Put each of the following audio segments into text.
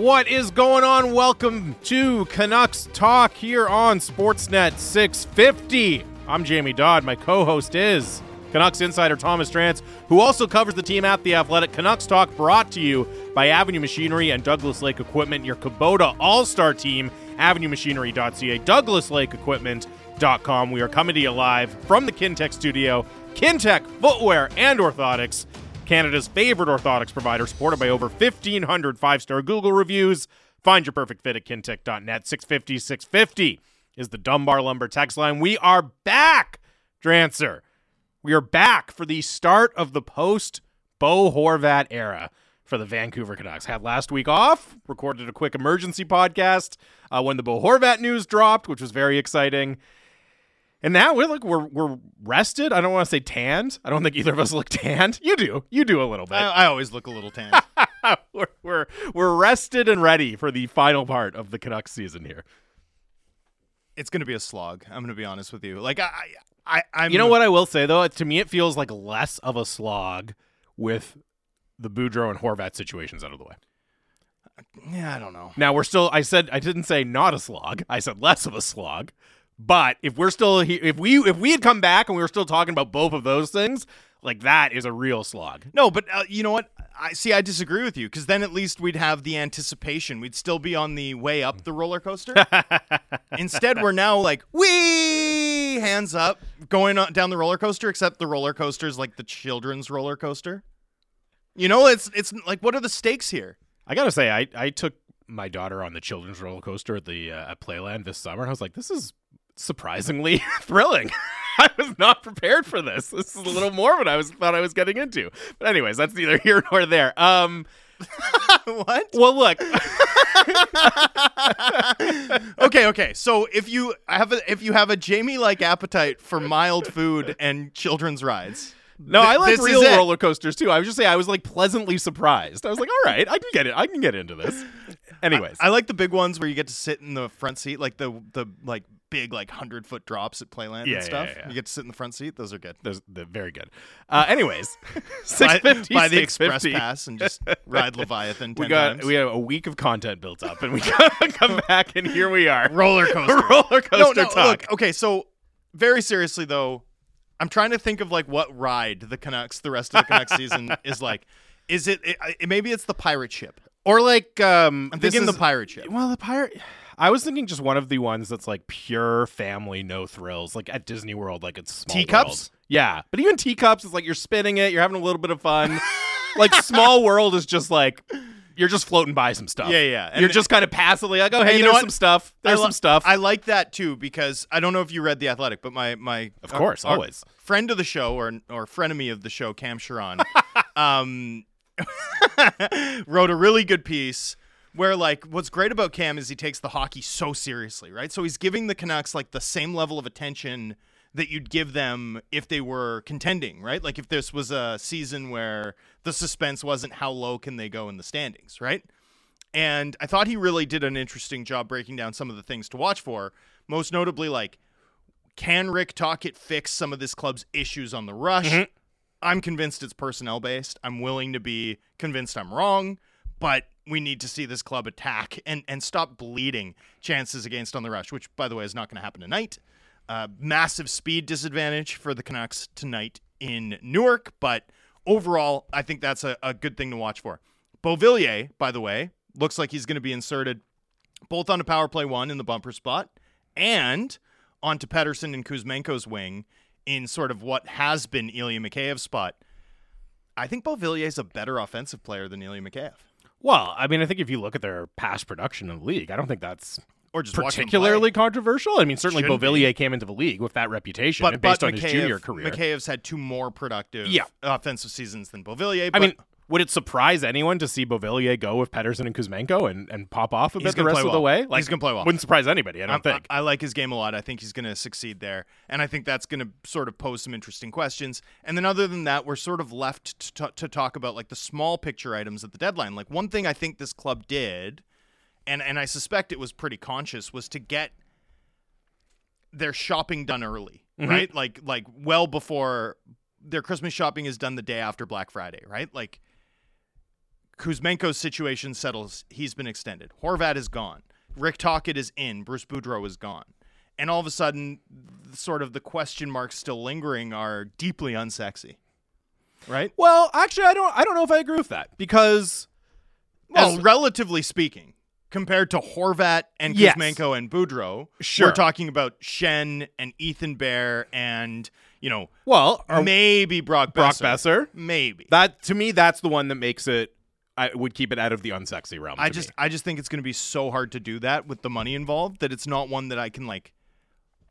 What is going on? Welcome to Canucks Talk here on Sportsnet 650. I'm Jamie Dodd. My co host is Canucks insider Thomas Drance, who also covers the team at The Athletic. Canucks Talk brought to you by Avenue Machinery and Douglas Lake Equipment, your Kubota All Star team, avenuemachinery.ca, douglaslakeequipment.com. We are coming to you live from the Kintec studio. Kintec Footwear and Orthotics. Canada's favorite orthotics provider, supported by over 1,500 five star Google reviews. Find your perfect fit at kintec.net. 650 650 is the Dunbar Lumber text line. We are back, Drancer. We are back for the start of the post Bo Horvat era for the Vancouver Canucks. Had last week off, recorded a quick emergency podcast uh, when the Bo Horvat news dropped, which was very exciting. And now we're like we're we're rested. I don't want to say tanned. I don't think either of us look tanned. You do. You do a little bit. I, I always look a little tanned. we're, we're we're rested and ready for the final part of the Canucks season here. it's gonna be a slog. I'm gonna be honest with you. Like I, I, I'm. You know what I will say though? To me, it feels like less of a slog with the Boudreau and Horvat situations out of the way. Yeah, I don't know. Now we're still. I said I didn't say not a slog. I said less of a slog. But if we're still here, if we if we had come back and we were still talking about both of those things, like that is a real slog. No, but uh, you know what? I see. I disagree with you because then at least we'd have the anticipation. We'd still be on the way up the roller coaster. Instead, we're now like we hands up going on, down the roller coaster. Except the roller coaster is like the children's roller coaster. You know, it's it's like what are the stakes here? I gotta say, I I took my daughter on the children's roller coaster at the uh, at Playland this summer. and I was like, this is surprisingly thrilling. I was not prepared for this. This is a little more what I was thought I was getting into. But anyways, that's neither here nor there. Um, what? well, look, okay, okay. So if you have a if you have a Jamie like appetite for mild food and children's rides, no, I like real roller coasters too. I was just saying, I was like pleasantly surprised. I was like, all right, I can get it. I can get into this. Anyways, I like the big ones where you get to sit in the front seat, like the the like big like hundred foot drops at Playland Yeah, and stuff. yeah, yeah. You get to sit in the front seat; those are good. Those- they're very good. Uh, anyways, six fifty, buy the express pass and just ride Leviathan. 10 We got times. we have a week of content built up, and we come back, and here we are. roller coaster. roller coaster no, no, talk. look. Okay, so very seriously though, I'm trying to think of like what ride the Canucks the rest of the Canucks season is like. Is it, it, it? Maybe it's the pirate ship. Or like, um, I'm thinking is- the pirate ship. Well, the pirate. I was thinking just one of the ones that's like pure family, no thrills, like at Disney World, like it's small Teacups? World. Yeah, but even teacups is like you're spinning it, you're having a little bit of fun. like Small World is just like you're just floating by some stuff. Yeah, yeah. And- you're just kind of passively like, oh hey, you know what? some stuff. There's li- some stuff. I like that too because I don't know if you read the Athletic, but my my Of course, our always. friend of the show or or frenemy of the show, Cam Charron, um, wrote a really good piece where like what's great about Cam is he takes the hockey so seriously, right? So he's giving the Canucks like the same level of attention that you'd give them if they were contending, right? Like if this was a season where the suspense wasn't how low can they go in the standings, right? And I thought he really did an interesting job breaking down some of the things to watch for, most notably like can Rick Tocchet fix some of this club's issues on the rush? Mm-hmm. I'm convinced it's personnel based. I'm willing to be convinced I'm wrong, but we need to see this club attack and, and stop bleeding chances against on the rush, which, by the way, is not going to happen tonight. Uh, massive speed disadvantage for the Canucks tonight in Newark, but overall, I think that's a, a good thing to watch for. Beauvillier, by the way, looks like he's going to be inserted both on a power play one in the bumper spot and onto Pettersson and Kuzmenko's wing in sort of what has been Ilya Mikheyev's spot. I think Beauvillier is a better offensive player than Ilya Mikheyev. Well, I mean, I think if you look at their past production in the league, I don't think that's Or just particularly controversial. I mean, certainly Shouldn't be. Came into the league with that reputation, but, based but on his junior career. Mikheyev's had two more productive Yeah. offensive seasons than Beauvillier. I mean, would it surprise anyone to see Beauvillier go with Pettersson and Kuzmenko and, and pop off a He's bit the rest play of the way? Like, He's gonna play well. Wouldn't surprise anybody, I don't I'm- think. I, I like his game a lot. I think he's going to succeed there, and I think that's going to sort of pose some interesting questions. And then, other than that, we're sort of left to, to, to talk about like the small picture items at the deadline. Like one thing I think this club did, and and I suspect it was pretty conscious, was to get their shopping done early, Mm-hmm. right? Like like well before their Christmas shopping is done the day after Black Friday, right? Like Kuzmenko's situation settles. He's been extended. Horvat is gone. Rick Tocchet is in. Bruce Boudreau is gone. And all of a sudden, sort of the question marks still lingering are deeply unsexy. Right? Well, actually, I don't. I don't know if I agree with that because, Well, as- relatively speaking, compared to Horvat and Yes. Kuzmenko and Boudreau, Sure. we're talking about Schenn and Ethan Bear and, you know, well, maybe Brock Boeser, Brock. Boeser. Maybe. That to me, that's the one that makes it. I would keep it out of the unsexy realm. I just me. I just think it's going to be so hard to do that with the money involved that it's not one that I can like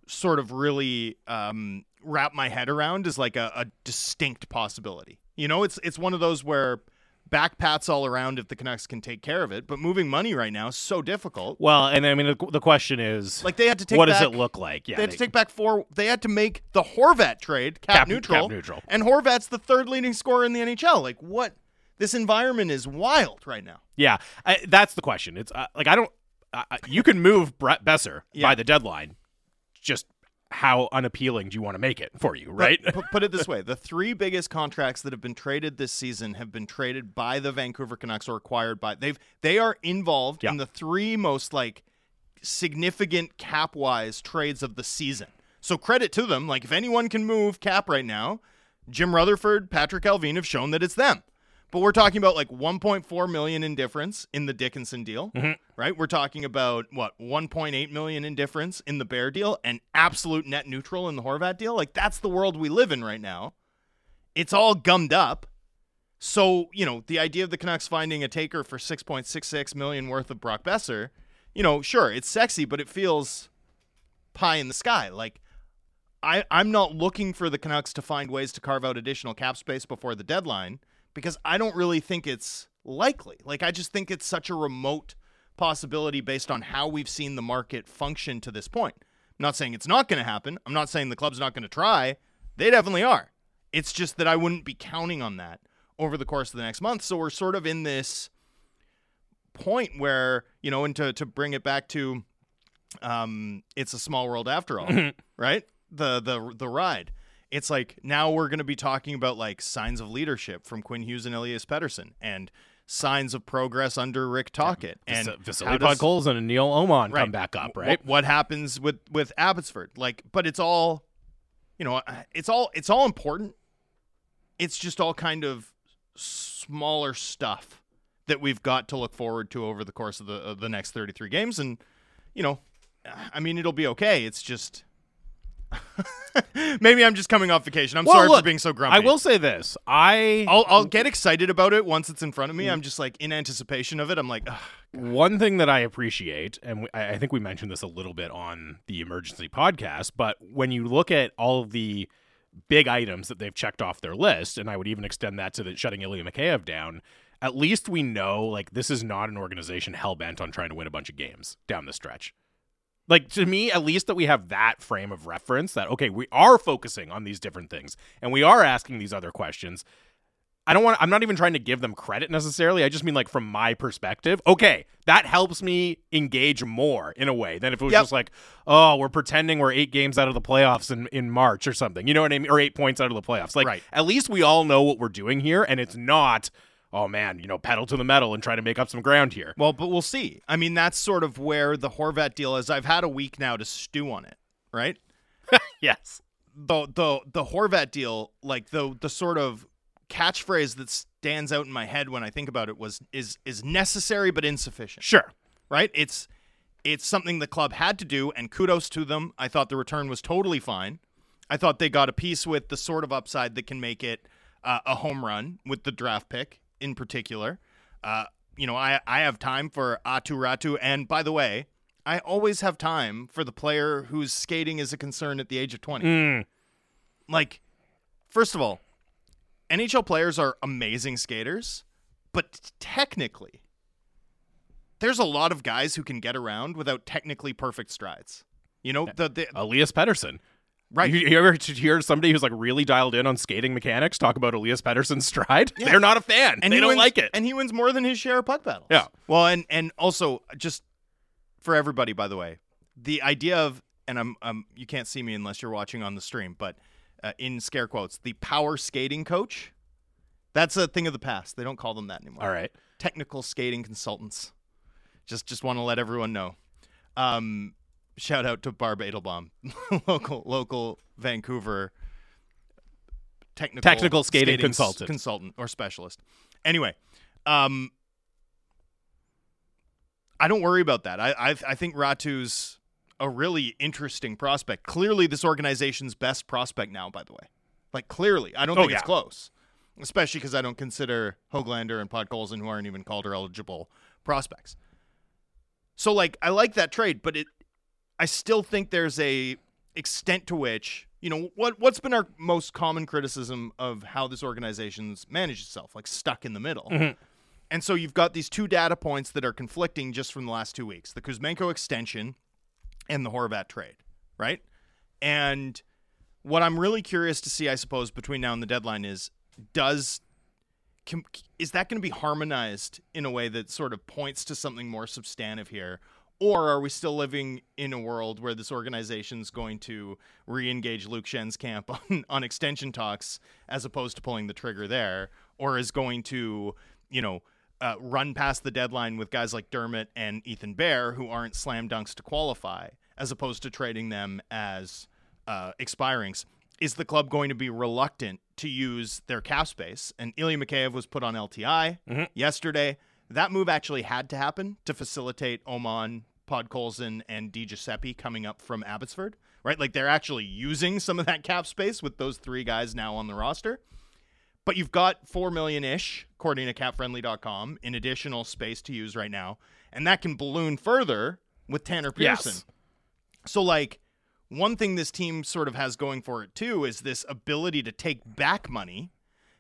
sort of really um, wrap my head around as like a, a distinct possibility. You know, it's it's one of those where back pats all around if the Canucks can take care of it, but moving money right now is so difficult. well, and I mean, the, the question is, Like they had to take what does back- it look like? Yeah, they had to take back four. They had to make the Horvat trade cap, Cap- neutral, cap neutral. and Horvat's the third leading scorer in the NHL. Like what? This environment is wild right now. Yeah, I, that's the question. It's uh, like I don't. Uh, you can move Brett Boeser Yeah. by the deadline. Just how unappealing do you want to make it for you, right? Put, put it this way: the three biggest contracts that have been traded this season have been traded by the Vancouver Canucks or acquired by they've they are involved Yeah. in the three most like significant cap wise trades of the season. So credit to them. Like if anyone can move cap right now, Jim Rutherford, Patrik Allvin have shown that it's them. But we're talking about like 1.4 million in difference in the Dickinson deal, mm-hmm. right? We're talking about what 1.8 million in difference in the Bear deal and absolute net neutral in the Horvat deal. Like that's the world we live in right now. It's all gummed up. So, you know, the idea of the Canucks finding a taker for 6.66 million worth of Brock Boeser, you know, sure, it's sexy, but it feels pie in the sky. Like I I'm not looking for the Canucks to find ways to carve out additional cap space before the deadline because I don't really think it's likely. Like I just think it's such a remote possibility based on how we've seen the market function to this point. I'm not saying it's not going to happen. I'm not saying the club's not going to try. They definitely are. It's just that I wouldn't be counting on that over the course of the next month. So we're sort of in this point where, you know, and to, to bring it back to um it's a small world after all, right? The the the ride. It's like now we're going to be talking about like signs of leadership from Quinn Hughes and Elias Pettersson and signs of progress under Rick Tocchet and Vas- Vasily Podkolzin and Nils Åman right, come back up, right? What, happens with with Abbotsford? Like, but it's all, you know, it's all it's all important. It's just all kind of smaller stuff that we've got to look forward to over the course of the of the next 33 games and you know I mean it'll be okay it's just maybe I'm just coming off vacation. I'm Well, sorry for being so grumpy. I will say this: I I'll, I'll get excited about it once it's in front of me. I'm mm. just like in anticipation of it I'm like One thing that I appreciate, and I think we mentioned this a little bit on the emergency podcast, but when you look at all of the big items that they've checked off their list, and I would even extend that to the shutting Ilya Mikheyev down, at least we know like this is not an organization hell bent on trying to win a bunch of games down the stretch. Like to me, at least that we have that frame of reference that okay, we are focusing on these different things and we are asking these other questions. I don't want I'm not even trying to give them credit necessarily. I just mean like from my perspective. Okay, that helps me engage more in a way than if it was Yep. just like, "Oh, we're pretending we're 8 games out of the playoffs in in March or something." You know what I mean? Or 8 points out of the playoffs. Like Right. at least we all know what we're doing here and it's not, "Oh man, you know, pedal to the metal and try to make up some ground here." Well, but we'll see. I mean, that's sort of where the Horvat deal is. I've had a week now to stew on it, right? yes. The the the Horvat deal, like the the sort of catchphrase that stands out in my head when I think about it was is is necessary but insufficient, Sure. right? It's it's something the club had to do, and kudos to them. I thought the return was totally fine. I thought they got a piece with the sort of upside that can make it uh, a home run with the draft pick in particular. Uh, you know, I I have time for Aatu Räty, and by the way, I always have time for the player whose skating is a concern at the age of twenty. Mm. Like, first of all, NHL players are amazing skaters, but technically, there's a lot of guys who can get around without technically perfect strides. You know, the, the Elias Pettersson. Right. You, you ever hear somebody who's like really dialed in on skating mechanics talk about Elias Pettersson's stride? They're not a fan. and they don't wins, like it. and he wins more than his share of puck battles. Yeah. Well, and and also just for everybody, by the way, the idea of and I'm um you can't see me unless you're watching on the stream, but uh, in scare quotes, the power skating coach. That's a thing of the past. They don't call them that anymore. All right. technical skating consultants. Just just want to let everyone know. Um, shout out to Barb Aidelbaum, local local Vancouver technical Technical skating s- consultant. consultant or specialist. Anyway, um, I don't worry about that. I I, I think Räty's a really interesting prospect. Clearly, this organization's best prospect now. By the way, like clearly, I don't Oh, think it's close. Especially because I don't consider Hoglander and Podkolzin, who aren't even Calder eligible prospects. So like I like that trade, but it I still think there's a extent to which you know what what's been our most common criticism of how this organization's managed itself, like stuck in the middle. Mhm. And so you've got these two data points that are conflicting just from the last two weeks: the Kuzmenko extension and the Horvat trade, right? And what I'm really curious to see, I suppose, between now and the deadline is does can, is that going to be harmonized in a way that sort of points to something more substantive here or are we still living in a world where this organization's going to re-engage Luke Schenn's camp on, on extension talks as opposed to pulling the trigger there or is going to you know uh, run past the deadline with guys like Dermott and Ethan Bear who aren't slam dunks to qualify as opposed to trading them as uh, expirings is the club going to be reluctant to use their cap space? And Ilya Mikheyev was put on LTI Mhm. yesterday. That move actually had to happen to facilitate Åman, Podkolzin, and Di Giuseppe coming up from Abbotsford, right? Like they're actually using some of that cap space with those three guys now on the roster. But you've got four million ish, according to capfriendly.com, in additional space to use right now. And that can balloon further with Tanner Pearson. Yes. So, like, one thing this team sort of has going for it too is this ability to take back money.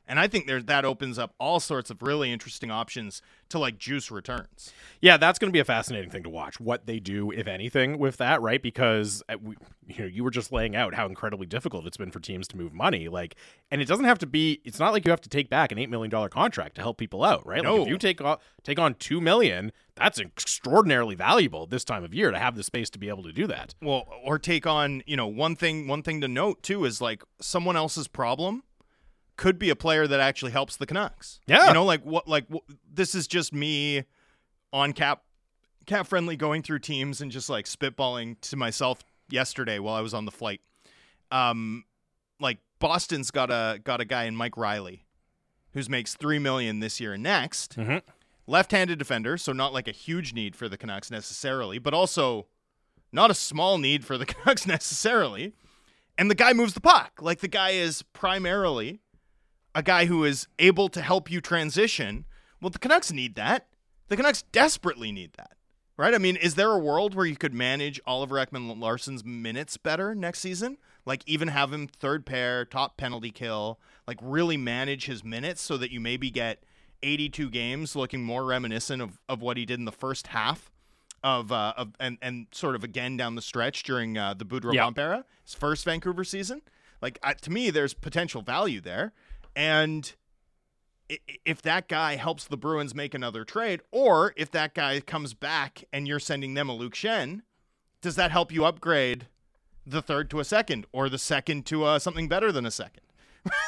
And I think there that opens up all sorts of really interesting options to like juice returns. Yeah, that's going to be a fascinating thing to watch. What they do, if anything, with that, right? Because uh, we, you know, you were just laying out how incredibly difficult it's been for teams to move money. Like, and it doesn't have to be. It's not like you have to take back an eight million dollar contract to help people out, right? Like, if you take on take on two million, that's extraordinarily valuable this time of year to have the space to be able to do that. Well, or take on, you know, one thing one thing to note too is like someone else's problem could be a player that actually helps the Canucks. Yeah. You know, like what like wh- this is just me on cap cap friendly going through teams and just like spitballing to myself yesterday while I was on the flight. Um like Boston's got a got a guy in Mike Reilly who's makes 3 million this year and next. Mhm. Left-handed defender, so not like a huge need for the Canucks necessarily, but also not a small need for the Canucks necessarily. And the guy moves the puck. Like the guy is primarily a guy who is able to help you transition. Well, the Canucks need that. The Canucks desperately need that. Right? I mean, is there a world where you could manage Oliver Ekman Larsson's minutes better next season? Like even have him third pair, top penalty kill, like really manage his minutes so that you maybe get 82 games looking more reminiscent of, of what he did in the first half of uh of and and sort of again down the stretch during uh, the Boudreau Yeah. Bump era, his first Vancouver season. Like I, to me, there's potential value there, and if that guy helps the Bruins make another trade, or if that guy comes back and you're sending them a Luke Schenn, does that help you upgrade the third to a second, or the second to uh, something better than a second?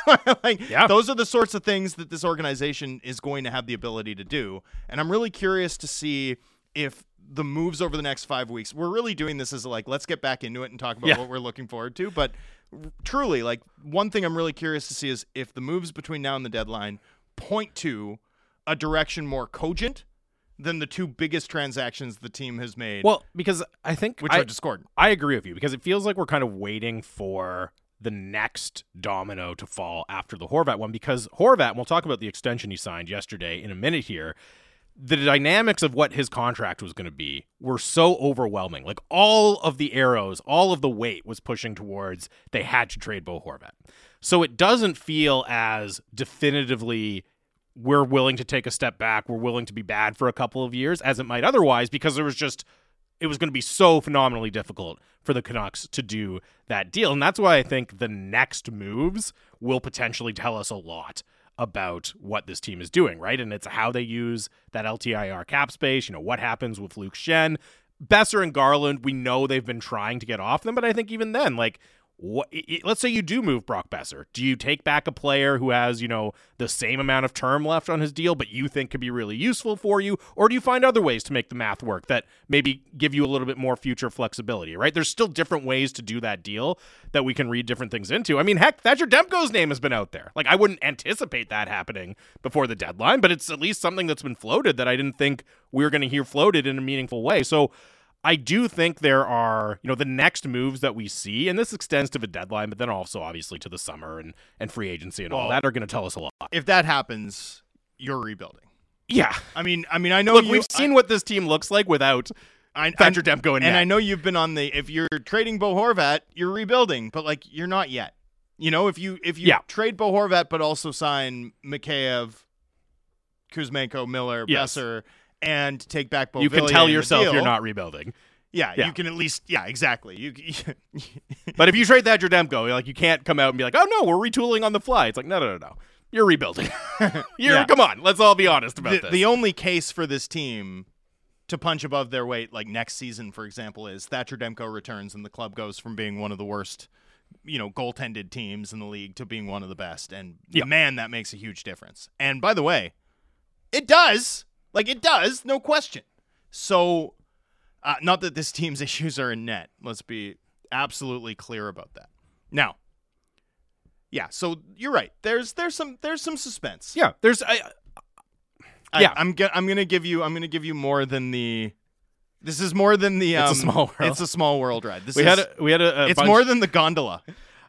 like Yeah. those are the sorts of things that this organization is going to have the ability to do and i'm really curious to see if the moves over the next five weeks we're really doing this as like let's get back into it and talk about Yeah. what we're looking forward to but truly like one thing i'm really curious to see is if the moves between now and the deadline point to a direction more cogent than the two biggest transactions the team has made Well, because I think which I, are discordant I agree with you because it feels like we're kind of waiting for the next domino to fall after the Horvat one because Horvat, and we'll talk about the extension he signed yesterday in a minute here. The dynamics of what his contract was going to be were so overwhelming. Like all of the arrows, all of the weight was pushing towards they had to trade Bo Horvat. So it doesn't feel as definitively we're willing to take a step back, we're willing to be bad for a couple of years as it might otherwise because there was just it was going to be so phenomenally difficult for the Canucks to do that deal. And that's why I think the next moves will potentially tell us a lot about what this team is doing, right? And it's how they use that LTIR cap space, you know, what happens with Luke Schenn. Boeser and Garland, we know they've been trying to get off them, but I think even then, like, what let's say you do move Brock Boeser. Do you take back a player who has, you know, the same amount of term left on his deal but you think could be really useful for you or do you find other ways to make the math work that maybe give you a little bit more future flexibility, right? There's still different ways to do that deal that we can read different things into. I mean, heck, Thatcher Demko's name has been out there. Like I wouldn't anticipate that happening before the deadline, but it's at least something that's been floated that I didn't think we were going to hear floated in a meaningful way. So I do think there are, you know, the next moves that we see, and this extends to the deadline, but then also obviously to the summer and, and free agency and all that are going to tell us a lot. If that happens, you're rebuilding. Yeah. I mean, I mean, I know Look, you, we've seen what this team looks like without I, I, Thatcher Demko and, and. I know you've been on the. If you're trading Bo Horvat, you're rebuilding, but like you're not yet. You know, if you if you Yeah. trade Bo Horvat, but also sign Mikheyev, Kuzmenko, Miller, Yes. Boeser, and take back Bo. you can tell yourself you're not rebuilding. Yeah, Yeah. you can at least. Yeah, exactly. You. But if you trade Thatcher Demko, like you can't come out and be like, "Oh no, we're retooling on the fly." It's like, no, no, no, no. You're rebuilding. you're Yeah. come on. Let's all be honest about the, this. the only case for this team to punch above their weight, like next season, for example, is Thatcher Demko returns and the club goes from being one of the worst, you know, goaltended teams in the league to being one of the best. And Yeah. man, that makes a huge difference. And by the way, it does. Like it does, no question. So, uh, not that this team's issues are in net. Let's be absolutely clear about that. Now, yeah. So you're right. There's there's some there's some suspense. yeah, there's I, I, Yeah. I'm I'm gonna give you I'm gonna give you more than the. This is more than the. Um, It's a small world. It's a small world ride. This we is, had a, we had a, a it's bunch- more than the gondola.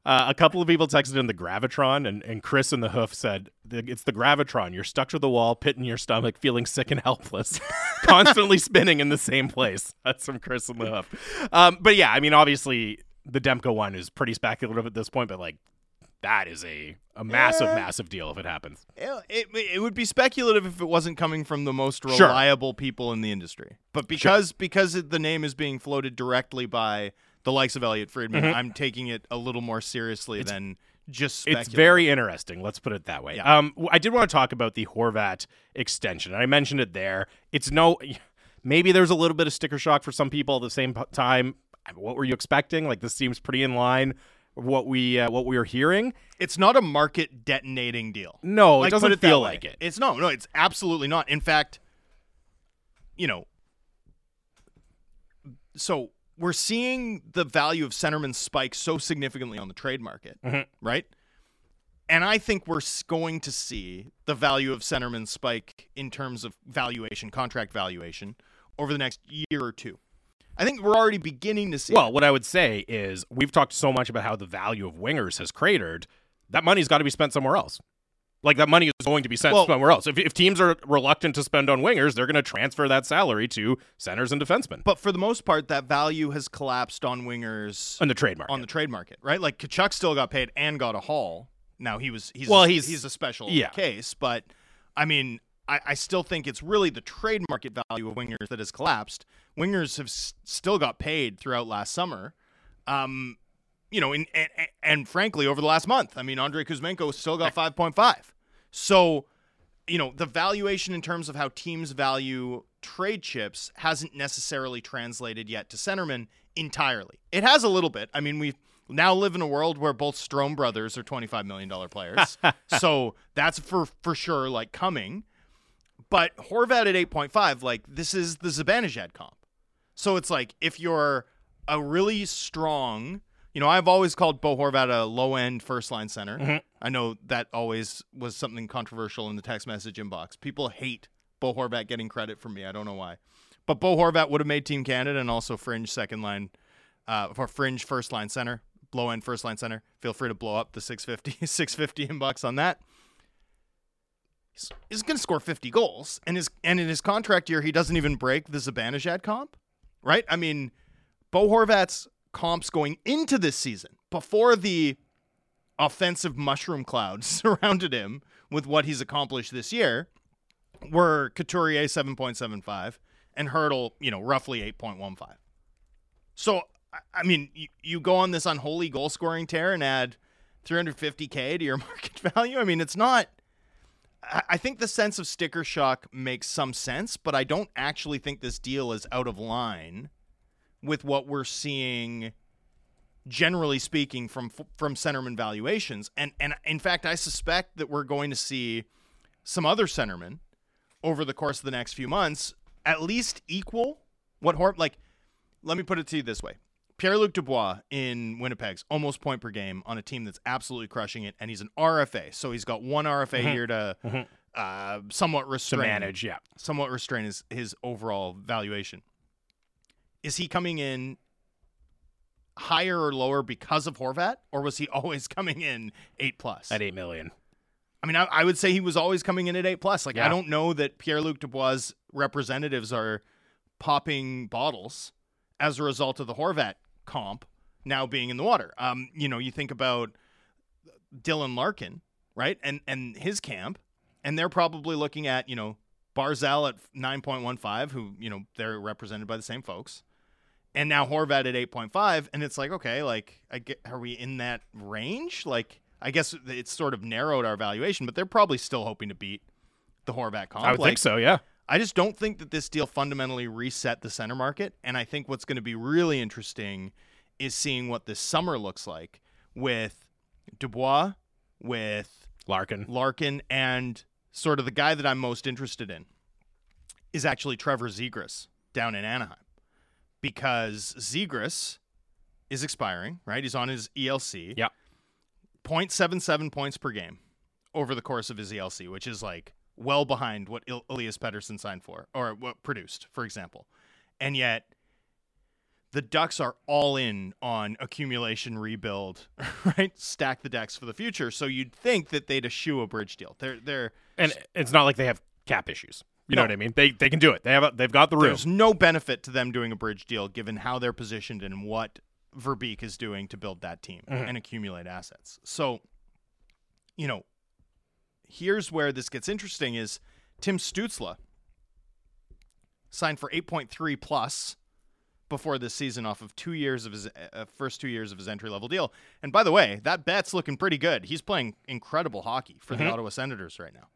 Uh, a couple of people texted in the gravitron, and, and Chris in the hoof said, "It's the gravitron. You're stuck to the wall, pit in your stomach, feeling sick and helpless, constantly spinning in the same place." That's from Chris in the hoof. Um, but yeah, I mean, obviously, the Demko one is pretty speculative at this point, but like, that is a a massive, Yeah. massive deal if it happens. It, it, it would be speculative if it wasn't coming from the most Sure. reliable people in the industry. But because because the name is being floated directly by the likes of Elliotte Friedman, Mhm. I'm taking it a little more seriously than just It's very interesting. Let's put it that way. Yeah. Um, I did want to talk about the Horvat extension. I mentioned it there. It's no, maybe there's a little bit of sticker shock for some people at the same time. What were you expecting? Like this seems pretty in line what we uh, what we are hearing. It's not a market detonating deal. No, like, it doesn't it feel like it. It's no, no, it's absolutely not. In fact, you know, so we're seeing the value of centerman spike so significantly on the trade market, Mhm. right? And I think we're going to see the value of centerman spike in terms of valuation, contract valuation, over the next year or two. I think we're already beginning to see. Well, what I would say is we've talked so much about how the value of wingers has cratered. That money's got to be spent somewhere else. Like that money is going to be sent Well- somewhere else. If, if teams are reluctant to spend on wingers, they're going to transfer that salary to centers and defensemen but for the most part, that value has collapsed on wingers on the trade market. on the trade market, right? Like Tkachuk still got paid and got a haul. Now he was he's Well, a, he's- he's a special yeah. case, but I mean, I, I still think it's really the trade market value of wingers that has collapsed. Wingers have s- still got paid throughout last summer, um, you know, in, and, and frankly over the last month. I mean, Andrei Kuzmenko still got five point five. So, you know, the valuation in terms of how teams value trade chips hasn't necessarily translated yet to centerman entirely. It has a little bit. I mean, we now live in a world where both Strom brothers are $25 million players. so that's for for sure like coming. But Horvat at 8.5, like this is the Zibanejad comp. So it's like if you're a really strong, you know, I've always called Bo Horvat a low end first line center. Mhm. I know that always was something controversial in the text message inbox. People hate Bo Horvat getting credit from me. I don't know why. But Bo Horvat would have made Team Canada and also fringe second line, uh, for fringe first line center, low end first line center. Feel free to blow up the 650, 650 inbox on that. He's, he's going to score 50 goals, and his and in his contract year, he doesn't even break the Zibanejad comp, right? I mean, Bo Horvat's comps going into this season before the offensive mushroom clouds surrounded him with what he's accomplished this year were Couturier 7.75 and Hertl, you know, roughly 8.15. So, I- mean, you, you go on this unholy goal scoring tear and add 350K to your market value. I mean, it's not. I think the sense of sticker shock makes some sense, but I don't actually think this deal is out of line with what we're seeing generally speaking, from from centerman valuations. And and in fact, I suspect that we're going to see some other centermen over the course of the next few months at least equal what Hor like. Let me put it to you this way: Pierre Luc Dubois in Winnipeg's almost point per game on a team that's absolutely crushing it, and he's an RFA, so he's got one RFA Mhm. here to Mhm. uh, somewhat To restrain manage, yeah. somewhat restrain his, his overall valuation. Is he coming in higher or lower because of Horvat, or was he always coming in eight plus? At eight million. I mean, I, I would say he was always coming in at eight plus. Like, I don't know that Pierre Luc Dubois' representatives are popping bottles as a result of the Horvat comp now being in the water. Um, you know, you think about Dylan Larkin, right, and and his camp, and they're probably looking at you know Barzal at nine point one five, who you know they're represented by the same folks. And now Horvat at 8.5 and it's like okay like I get are we in that range like I guess it's sort of narrowed our valuation, but they're probably still hoping to beat the Horvat comp. I would Like, think so, yeah. I just don't think that this deal fundamentally reset the center market. And I think what's going to be really interesting is seeing what this summer looks like with Dubois, with Larkin. Larkin, and sort of the guy that I'm most interested in is actually Trevor Zegras down in Anaheim. Because Zegras is expiring, right? He's on his ELC. Yeah. 0.77 points per game over the course of his ELC, which is like well behind what Il- Elias Pettersson signed for or what produced, for example. And yet the Ducks are all in on accumulation rebuild, right? Stack the decks for the future. So you'd think that they'd eschew a bridge deal. They're they're And it's not like they have cap issues. You know what I mean? They they can do it. They have a, they've got the room. there's no benefit to them doing a bridge deal given how they're positioned and what Verbeek is doing to build that team Mhm. and accumulate assets. So, you know, here's where this gets interesting is Tim Stützle signed for 8.3 plus before this season off of two years of his uh, first two years of his entry level deal. And by the way, that bet's looking pretty good. He's playing incredible hockey for the Mhm. Ottawa Senators right now.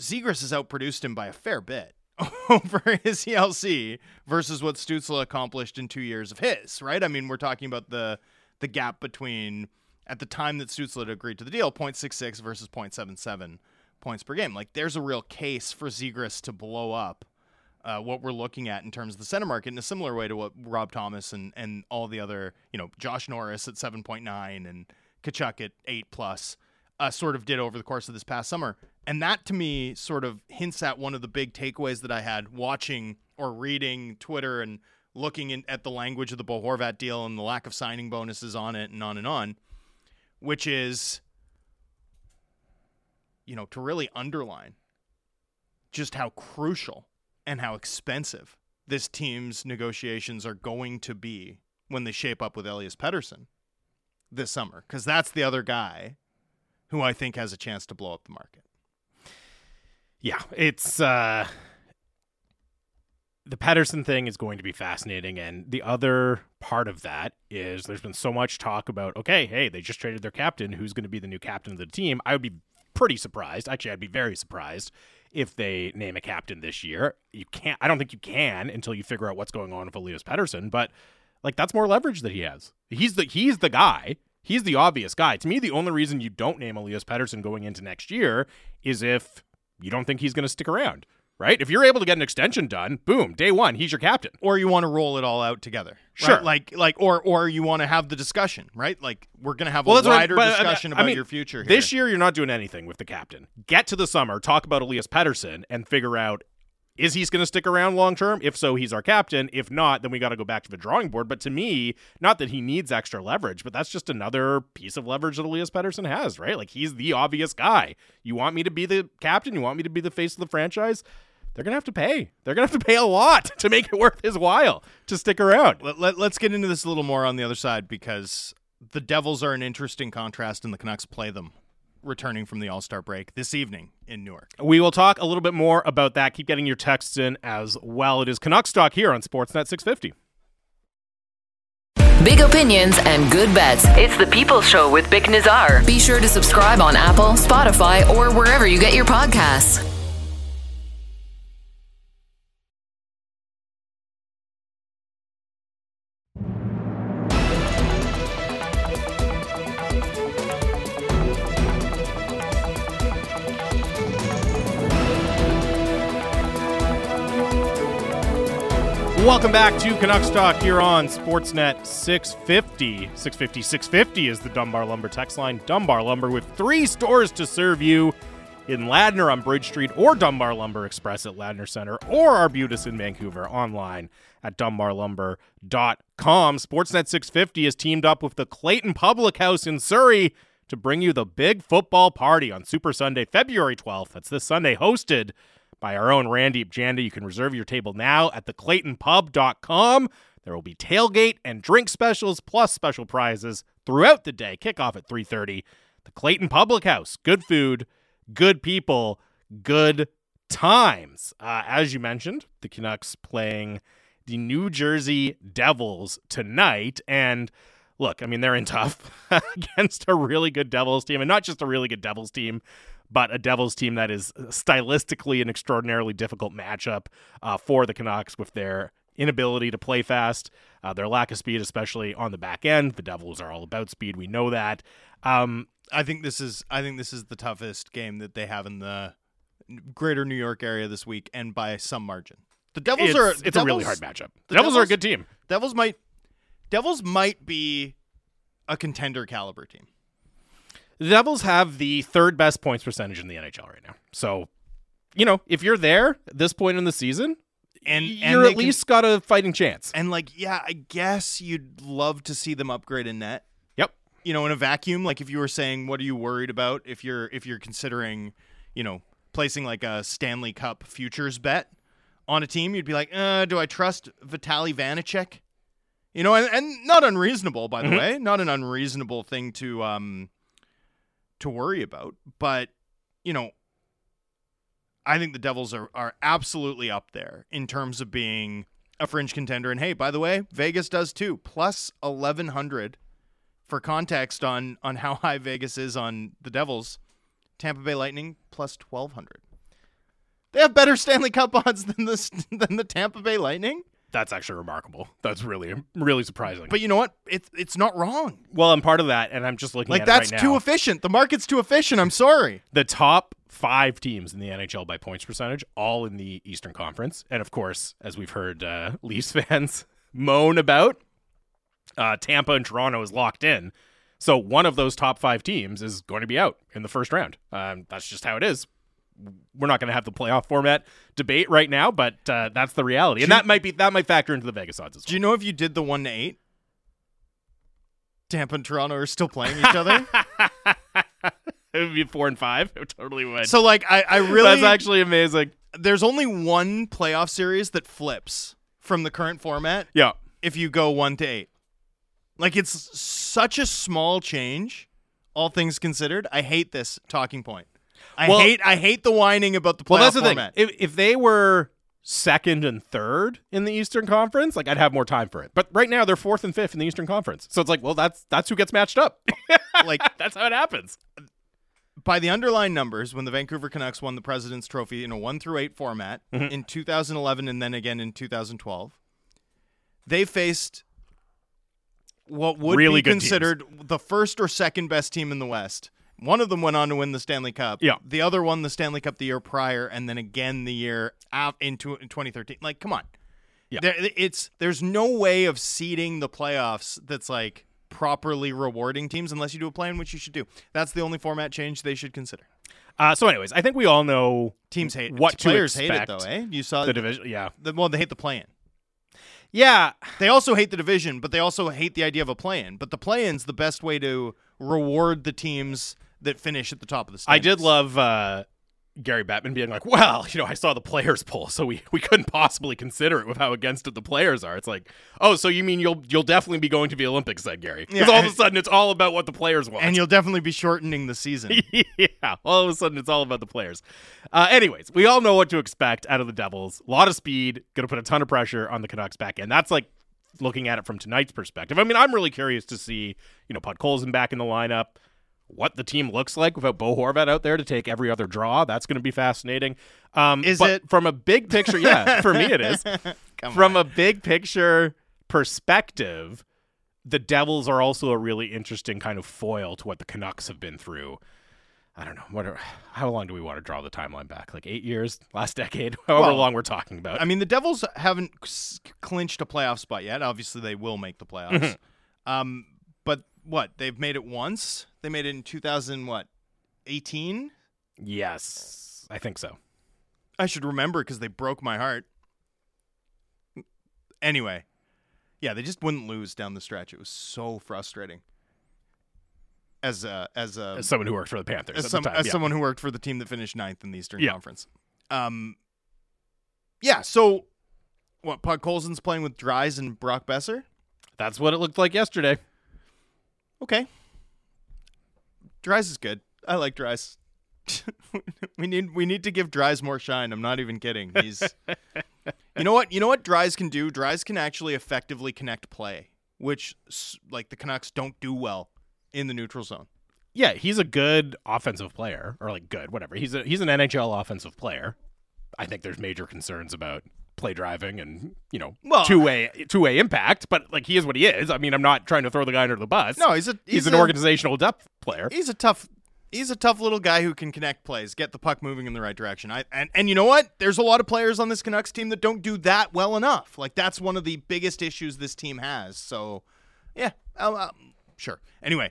Zegras has outproduced him by a fair bit over his ELC versus what Stützle accomplished in two years of his, right? I mean, we're talking about the the gap between at the time that Stützle agreed to the deal, 0.66 versus 0.77 points per game. Like, there's a real case for Zegras to blow up uh, what we're looking at in terms of the center market in a similar way to what Rob Thomas and, and all the other, you know, Josh Norris at 7.9 and Tkachuk at 8 plus uh, sort of did over the course of this past summer. And that to me sort of hints at one of the big takeaways that I had watching or reading Twitter and looking in, at the language of the Bo Horvat deal and the lack of signing bonuses on it and on and on, which is, you know, to really underline just how crucial and how expensive this team's negotiations are going to be when they shape up with Elias Pettersson this summer. Because that's the other guy who I think has a chance to blow up the market. Yeah, it's uh the Pettersson thing is going to be fascinating and the other part of that is there's been so much talk about okay, hey, they just traded their captain, who's going to be the new captain of the team? I would be pretty surprised. Actually, I'd be very surprised if they name a captain this year. You can't I don't think you can until you figure out what's going on with Elias Pettersson, but like that's more leverage that he has. He's the he's the guy. He's the obvious guy. To me, the only reason you don't name Elias Pettersson going into next year is if you don't think he's going to stick around, right? If you're able to get an extension done, boom, day one, he's your captain. Or you want to roll it all out together. right? Sure. Like like or or you want to have the discussion, right? Like we're gonna have Well, a I- wider I mean- discussion I about mean, your future here. This year, you're not doing anything with the captain. Get to the summer, talk about Elias Pettersson, and figure out is he's going to stick around long term? If so, he's our captain. If not, then we got to go back to the drawing board. But to me, not that he needs extra leverage, but that's just another piece of leverage that Elias Pettersson has, right? Like he's the obvious guy. You want me to be the captain? You want me to be the face of the franchise? They're gonna have to pay. They're gonna have to pay a lot to make it worth his while to stick around. let, let, let's get into this a little more on the other side because the Devils are an interesting contrast and the Canucks play them returning from the All-Star break this evening in Newark. We will talk a little bit more about that. Keep getting your texts in as well. It is Canucks Talk here on Sportsnet 650. Big opinions and good bets. It's the People Show with Bik Nizzar. Be sure to subscribe on Apple, Spotify, or wherever you get your podcasts. Welcome back to Canucks Talk here on Sportsnet 650. 650 650 is the Dunbar Lumber text line. Dunbar Lumber with three stores to serve you in Ladner on Bridge Street or Dunbar Lumber Express at Ladner Center or Arbutus in Vancouver online at dunbarlumber.com. Sportsnet 650 is teamed up with the Clayton Public House in Surrey to bring you the big football party on Super Sunday, February 12th. That's this Sunday, hosted by our own Randeep Janda. You can reserve your table now at theclaytonpub.com. There will be tailgate and drink specials plus special prizes throughout the day. Kickoff at 3:30. The Clayton Public House. Good food, good people, good times. Uh, as you mentioned, the Canucks playing the New Jersey Devils tonight and look, I mean, they're in tough against a really good Devils team, and not just a really good Devils team, but a Devils team that is stylistically an extraordinarily difficult matchup uh, for the Canucks with their inability to play fast, uh, their lack of speed, especially on the back end. The Devils are all about speed. We know that. Um, I think this is I think this is the toughest game that they have in the greater New York area this week, and by some margin. The Devils it's, are it's Devils, a really hard matchup. The the Devils, are a good team. Devils might Devils might be a contender caliber team. The Devils have the third best points percentage in the NHL right now. So, you know, if you're there at this point in the season, And you're and they at can- least got a fighting chance. and like yeah, I guess you'd love to see them upgrade in net. Yep. You know, in a vacuum, like if you were saying, what are you worried about if you're if you're considering, you know, placing like a Stanley Cup futures bet on a team, you'd be like, uh, do I trust Vitali Vanecek? You know, and, and not unreasonable, by the Mhm. way, not an unreasonable thing to um to worry about. But you know, I think the Devils are are absolutely up there in terms of being a fringe contender. And hey, by the way, Vegas does too. Plus eleven hundred for context on on how high Vegas is on the Devils. Tampa Bay Lightning plus twelve hundred. They have better Stanley Cup odds than the than the Tampa Bay Lightning. That's actually remarkable. That's really, really surprising. But you know what? It's it's not wrong. well, I'm part of that, and I'm just looking Like at that's it right too now. efficient. The market's too efficient. I'm sorry. the top five teams in the NHL by points percentage, all in the Eastern Conference. And of course, as we've heard uh, Leafs fans moan about, uh, Tampa and Toronto is locked in. So one of those top five teams is going to be out in the first round. Um, that's just how it is. We're not going to have the playoff format debate right now, but uh, that's the reality, and that might be that might factor into the Vegas odds as well. Do you know if you did the one to eight? Tampa and Toronto are still playing each other. it would be four and five. It totally would. so like I, I really that's actually amazing. there's only one playoff series that flips from the current format Yeah. if you go one to eight. Like it's such a small change, all things considered. I hate this talking point. I Well- hate I hate the whining about the playoff Well, that's the format. thing. If, if they were second and third in the Eastern Conference, like I'd have more time for it. But right now they're fourth and fifth in the Eastern Conference, so it's like, well, that's that's who gets matched up. like that's how it happens. by the underlying numbers, when the Vancouver Canucks won the President's Trophy in a one through eight format Mm-hmm. in 2011 and then again in 2012, they faced what would Really be good teams. considered the first or second best team in the West. One of them went on to win the Stanley Cup. Yeah. The other won the Stanley Cup the year prior, and then again the year out in, tw- in 2013. Like, come on. Yeah. There, it's there's no way of seeding the playoffs that's like properly rewarding teams unless you do a plan, which you should do. That's the only format change they should consider. Uh, so, anyways, I think we all know Teams hate what to players hate it though, eh? You saw the division. Yeah, the, well, they hate the play-in. Yeah. They also hate the division, but they also hate the idea of a play-in. But the play-in's the best way to reward the teams that finish at the top of the standings. I did love uh, Gary Bettman being like, "Well, you know, I saw the players poll, so we, we couldn't possibly consider it with how against it the players are." It's like, oh, so you mean you'll you'll definitely be going to the Olympics, then, Gary? Because Yeah, all of a sudden it's all about what the players want. and you'll definitely be shortening the season. yeah, all of a sudden it's all about the players. Uh, anyways, we all know what to expect out of the Devils. A lot of speed, going to put a ton of pressure on the Canucks back end. That's like looking at it from tonight's perspective. I mean, I'm really curious to see, you know, Podkolzin back in the lineup, what the team looks like without Bo Horvat out there to take every other draw. That's going to be fascinating. Um, Is but it? from a big picture? Yeah, for me it is. From on. a big picture perspective, the Devils are also a really interesting kind of foil to what the Canucks have been through. I don't know. What? Are, how long do we want to draw the timeline back? Like eight years, last decade, however Well, long we're talking about. I mean, the Devils haven't clinched a playoff spot yet. Obviously, they will make the playoffs. Mm-hmm. um, but what? They've made it once. They made it in 2000 what? 18? yes, I think so. I should remember because they broke my heart. Anyway, yeah, they just wouldn't lose down the stretch. It was so frustrating. As a as a As someone who worked for the Panthers as, at some, time, as yeah. someone who worked for the team that finished ninth in the Eastern Yeah. Conference. Um, yeah. So, what? Puck Colson's playing with Dries and Brock Boeser. that's what it looked like yesterday. Okay. Dries is good. I like Dries. we need we need to give Dries more shine. I'm not even kidding. He's You know what? You know what Dries can do? Dries can actually effectively connect play, which like the Canucks don't do well in the neutral zone. Yeah, he's a good offensive player, or like good, whatever. He's a he's an NHL offensive player. I think there's major concerns about play driving and you know Well- two way two way impact, but like he is what he is. I mean, I'm not trying to throw the guy under the bus. No, he's a he's, he's an a- organizational depth player. He's a tough he's a tough little guy who can connect plays, get the puck moving in the right direction. I and, and you know what? There's a lot of players on this Canucks team that don't do that well enough. Like that's one of the biggest issues this team has. So, yeah, um, um, sure. Anyway,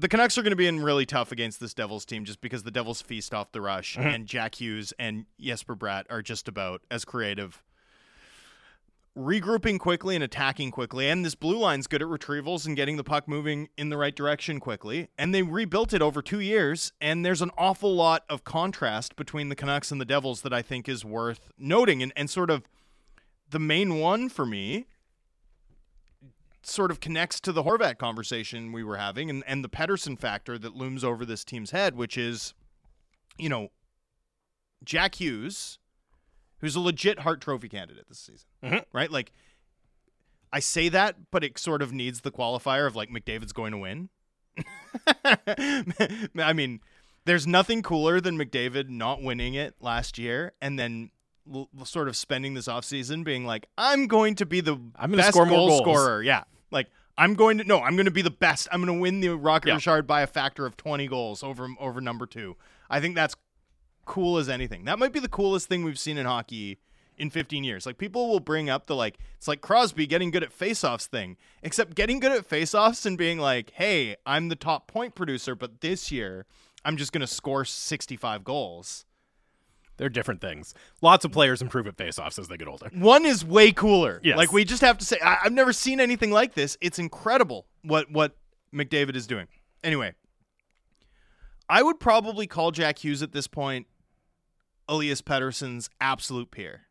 the Canucks are going to be in really tough against this Devils team just because the Devils feast off the rush mm-hmm. and Jack Hughes and Jesper Bratt are just about as creative regrouping quickly and attacking quickly. And this blue line's good at retrievals and getting the puck moving in the right direction quickly. And they rebuilt it over two years. And there's an awful lot of contrast between the Canucks and the Devils that I think is worth noting. And, and sort of the main one for me sort of connects to the Horvat conversation we were having and, and the Pettersson factor that looms over this team's head, which is, you know, Jack Hughes, who's a legit Hart Trophy candidate this season, Mhm. right? Like, I say that, but it sort of needs the qualifier of like McDavid's going to win. I mean, there's nothing cooler than McDavid not winning it last year and then l- sort of spending this offseason being like, I'm going to be the I'm best score goal goals." scorer. Yeah. Like, I'm going to, no, I'm going to be the best. I'm going to win the Rocket Yeah. Richard by a factor of 20 goals over, over number two. I think that's cool as anything. That might be the coolest thing we've seen in hockey in 15 years. Like people will bring up the like it's like Crosby getting good at faceoffs thing, except getting good at faceoffs and being like, "Hey, I'm the top point producer, but this year I'm just going to score 65 goals." They're different things. Lots of players improve at faceoffs as they get older. One is way cooler. Yes. Like we just have to say I- I've never seen anything like this. It's incredible what what McDavid is doing. Anyway, I would probably call Jack Hughes at this point Elias Pettersson's absolute peer.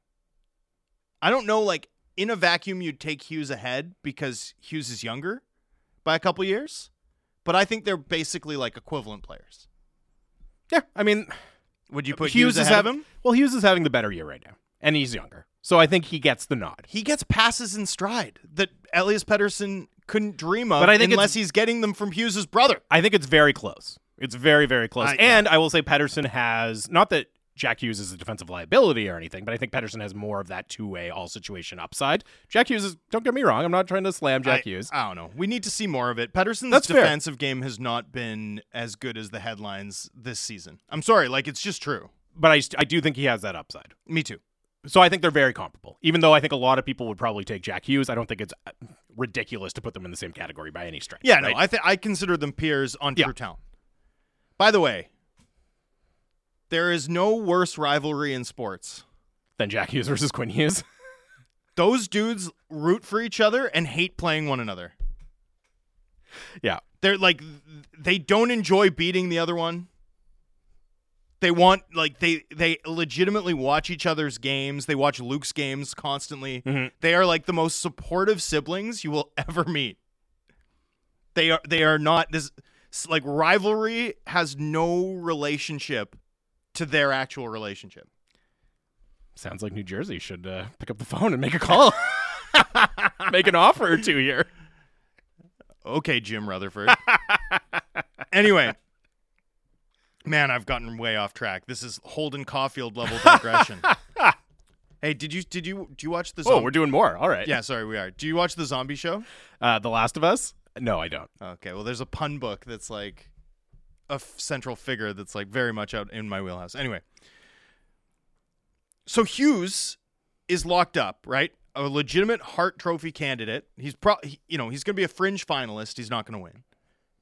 I don't know, like in a vacuum, you'd take Hughes ahead because Hughes is younger by a couple years, but I think they're basically like equivalent players. Yeah, I mean, Would you uh, put Hughes, is ahead having him? well, Hughes is having the better year right now, and he's younger, so I think he gets the nod. He gets passes in stride that Elias Pettersson couldn't dream of But I think unless he's getting them from Hughes's brother. I think it's very close. It's very, very close. I- yeah. and I will say Pettersson has not that Jack Hughes is a defensive liability or anything, but I think Pettersson has more of that two way all situation upside. Jack Hughes is don't get me wrong, I'm not trying to slam Jack I, Hughes. I don't know. We need to see more of it. Pettersson's That's fair. defensive game has not been as good as the headlines this season. I'm sorry, like it's just true. But I, I do think he has that upside. Me too. So I think they're very comparable. Even though I think a lot of people would probably take Jack Hughes, I don't think it's uh, ridiculous to put them in the same category by any stretch. Yeah, no. I th- I consider them peers on Yeah. true talent. By the way, there is no worse rivalry in sports. then Jack Hughes versus Quinn Hughes. Those dudes root for each other and hate playing one another. yeah. They're like they don't enjoy beating the other one. They want like they they legitimately watch each other's games. They watch Luke's games constantly. Mhm. They are like the most supportive siblings you will ever meet. They are they are not this like rivalry has no relationship to their actual relationship. Sounds like New Jersey should uh, pick up the phone and make a call. make an offer or two here. Okay, Jim Rutherford. anyway, man, I've gotten way off track. This is Holden Caulfield level digression. hey, did you did you do you watch the? Oh, Zom- we're doing more. All right. yeah, sorry, we are. Do you watch the zombie show? Uh, the Last of Us? No, I don't. Okay, well, there's a pun book that's like a f- central figure that's like very much out in my wheelhouse. Anyway, so Hughes is locked up, right? A legitimate Hart Trophy candidate. He's pro, he, you know, he's going to be a fringe finalist. He's not going to win,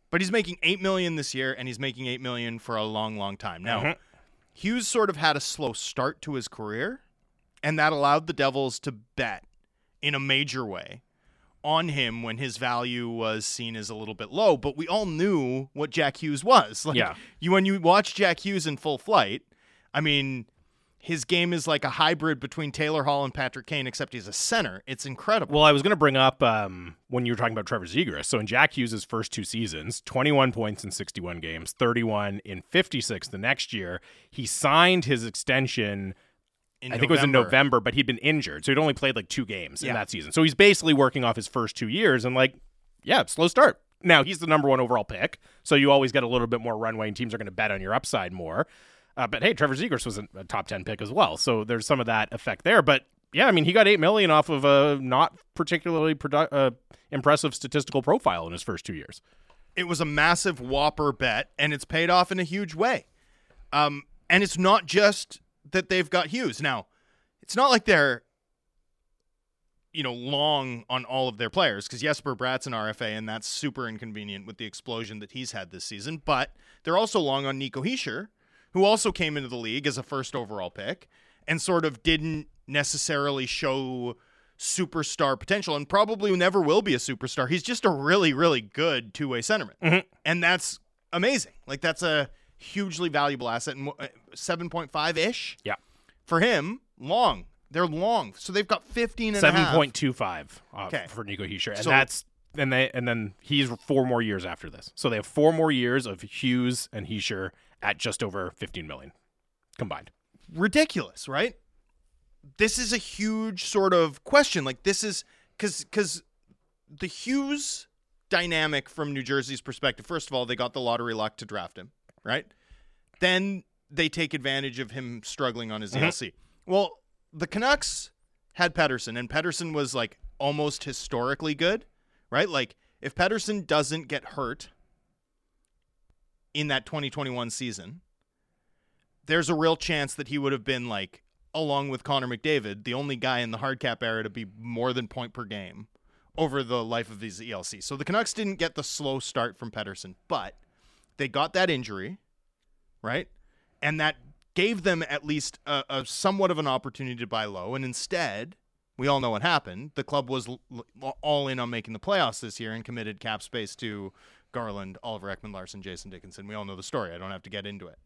but he's making eight million this year, and he's making eight million for a long, long time now. Mhm. Hughes sort of had a slow start to his career, and that allowed the Devils to bet in a major way on him when his value was seen as a little bit low. But we all knew what Jack Hughes was. Like, Yeah. You when you watch Jack Hughes in full flight, I mean, his game is like a hybrid between Taylor Hall and Patrick Kane, except he's a center. It's incredible. Well, I was going to bring up um, when you were talking about Trevor Zegras. So in Jack Hughes' first two seasons, 21 points in 61 games, 31 in 56 the next year. He signed his extension, I think it was in November, but he'd been injured. So he'd only played like two games Yeah. in that season. So he's basically working off his first two years and like, yeah, slow start. Now he's the number one overall pick. So you always get a little bit more runway and teams are going to bet on your upside more. Uh, but hey, Trevor Zegras was a, top 10 pick as well. So there's some of that effect there. But yeah, I mean, he got eight million off of a not particularly produ- uh, impressive statistical profile in his first two years. it was a massive whopper bet and it's paid off in a huge way um, and it's not just that they've got hughes now it's not like they're you know long on all of their players because jesper bratt's an rfa and that's super inconvenient with the explosion that he's had this season but they're also long on nico hischier who also came into the league as a first overall pick and sort of didn't necessarily show superstar potential and probably never will be a superstar. He's just a really, really good two way centerman. Mm-hmm. And that's amazing. Like, that's a hugely valuable asset. And uh, 7.5 ish Yeah. for him, long. They're long. So they've got 15 and. Seven point two five uh, Okay. for Nico Hischier, and So- that's and they and then he's four more years after this. So they have four more years of Hughes and Hischier at just over fifteen million combined. ridiculous, right? This is a huge sort of question. Like this is because because the Hughes dynamic from New Jersey's perspective. First of all, they got the lottery luck to draft him, right? Then they take advantage of him struggling on his mm-hmm. ELC. Well, the Canucks had Pettersson, and Pettersson was like almost historically good, right? Like if Pettersson doesn't get hurt in that 2021 season, there's a real chance that he would have been like, along with Connor McDavid, the only guy in the hard cap era to be more than point per game over the life of his ELC. So the Canucks didn't get the slow start from Pettersson, but they got that injury, right? And that gave them at least a, a somewhat of an opportunity to buy low. And instead, we all know what happened. The club was l- l- all in on making the playoffs this year and committed cap space to Garland, Oliver Ekman Larsson, Jason Dickinson. We all know the story. I don't have to get into it.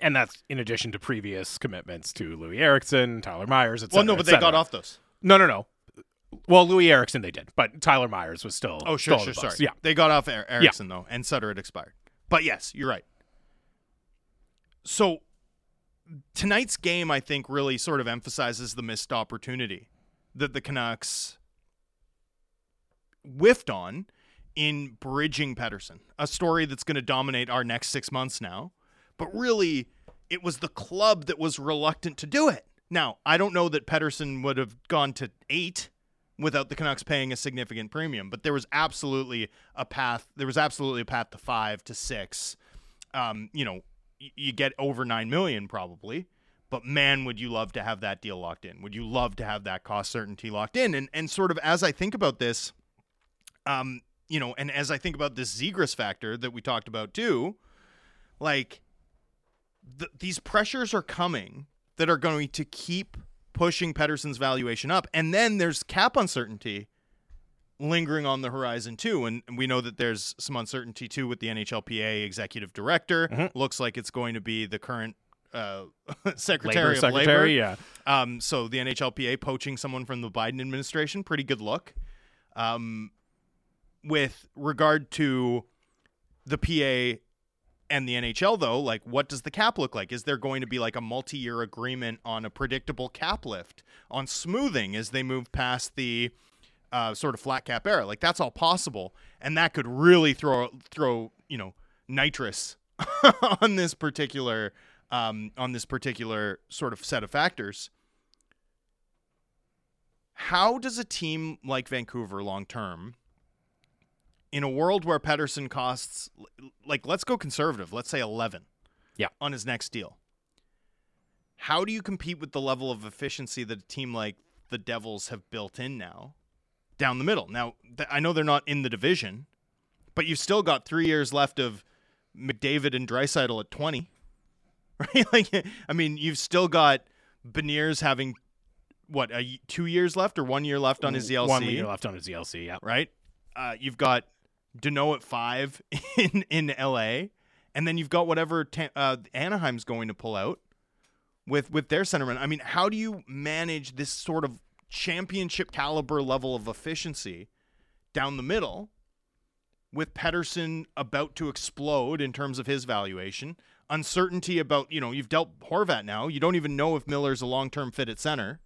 And that's in addition to previous commitments to Loui Eriksson, Tyler Myers, etc. Well, no, but they got off those. No, no, no. Well, Loui Eriksson they did, but Tyler Myers was still. Oh, sure, still sure, sorry. Yeah, They got off er- Eriksson, though, and Sutter had expired. But yes, you're right. So tonight's game, I think, really sort of emphasizes the missed opportunity that the Canucks whiffed on in bridging Pettersson, a story that's going to dominate our next six months now. But really, it was the club that was reluctant to do it. Now, I don't know that Pettersson would have gone to eight without the Canucks paying a significant premium, but there was absolutely a path. There was absolutely a path to five to six. Um, you know, y- you get over nine million probably, but man, would you love to have that deal locked in? Would you love to have that cost certainty locked in? And and sort of as I think about this, um, you know, and as I think about this Zegras factor that we talked about too, like th- these pressures are coming that are going to keep pushing Pettersson's valuation up. And then there's cap uncertainty lingering on the horizon too. And, we know that there's some uncertainty too with the NHLPA executive director. Looks like it's going to be the current uh, secretary labor of secretary. labor. Yeah, Um, so the NHLPA poaching someone from the Biden administration, pretty good look. Um, with regard to the PA and the NHL, though, like what does the cap look like? Is there going to be like a multi-year agreement on a predictable cap lift on smoothing as they move past the uh, sort of flat cap era? Like that's all possible, and that could really throw throw you know nitrous on this particular um, on this particular sort of set of factors. How does a team like Vancouver long term in a world where Pettersson costs like let's go conservative, let's say 11. Yeah. On his next deal. How do you compete with the level of efficiency that a team like the Devils have built in now down the middle? Now, th- I know they're not in the division, but you've still got 3 years left of McDavid and Draisaitl at 20. Right? Like I mean, you've still got Beniers having what, a, 2 years left or 1 year left on his ELC? One year left on his ELC. Yeah. right? Uh, you've got Danault at five in in LA, and then you've got whatever ta- uh, Anaheim's going to pull out with with their centerman. I mean, how do you manage this sort of championship caliber level of efficiency down the middle with Pettersson about to explode in terms of his valuation? Uncertainty about, you know, you've dealt Horvat now. You don't even know if Miller's a long term fit at center.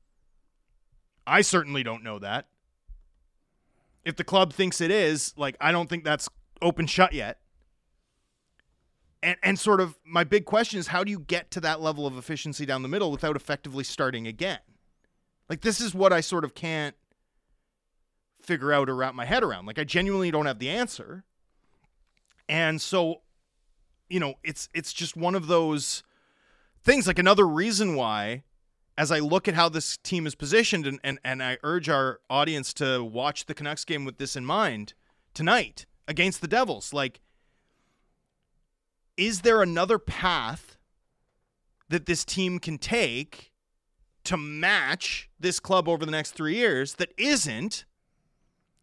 I certainly don't know that if the club thinks it is, like I don't think that's open shut yet. And and sort of my big question is how do you get to that level of efficiency down the middle without effectively starting again? Like this is what I sort of can't figure out or wrap my head around. Like I genuinely don't have the answer. And so you know, it's it's just one of those things like another reason why as I look at how this team is positioned, and, and, and I urge our audience to watch the Canucks game with this in mind tonight against the Devils, like, is there another path that this team can take to match this club over the next three years that isn't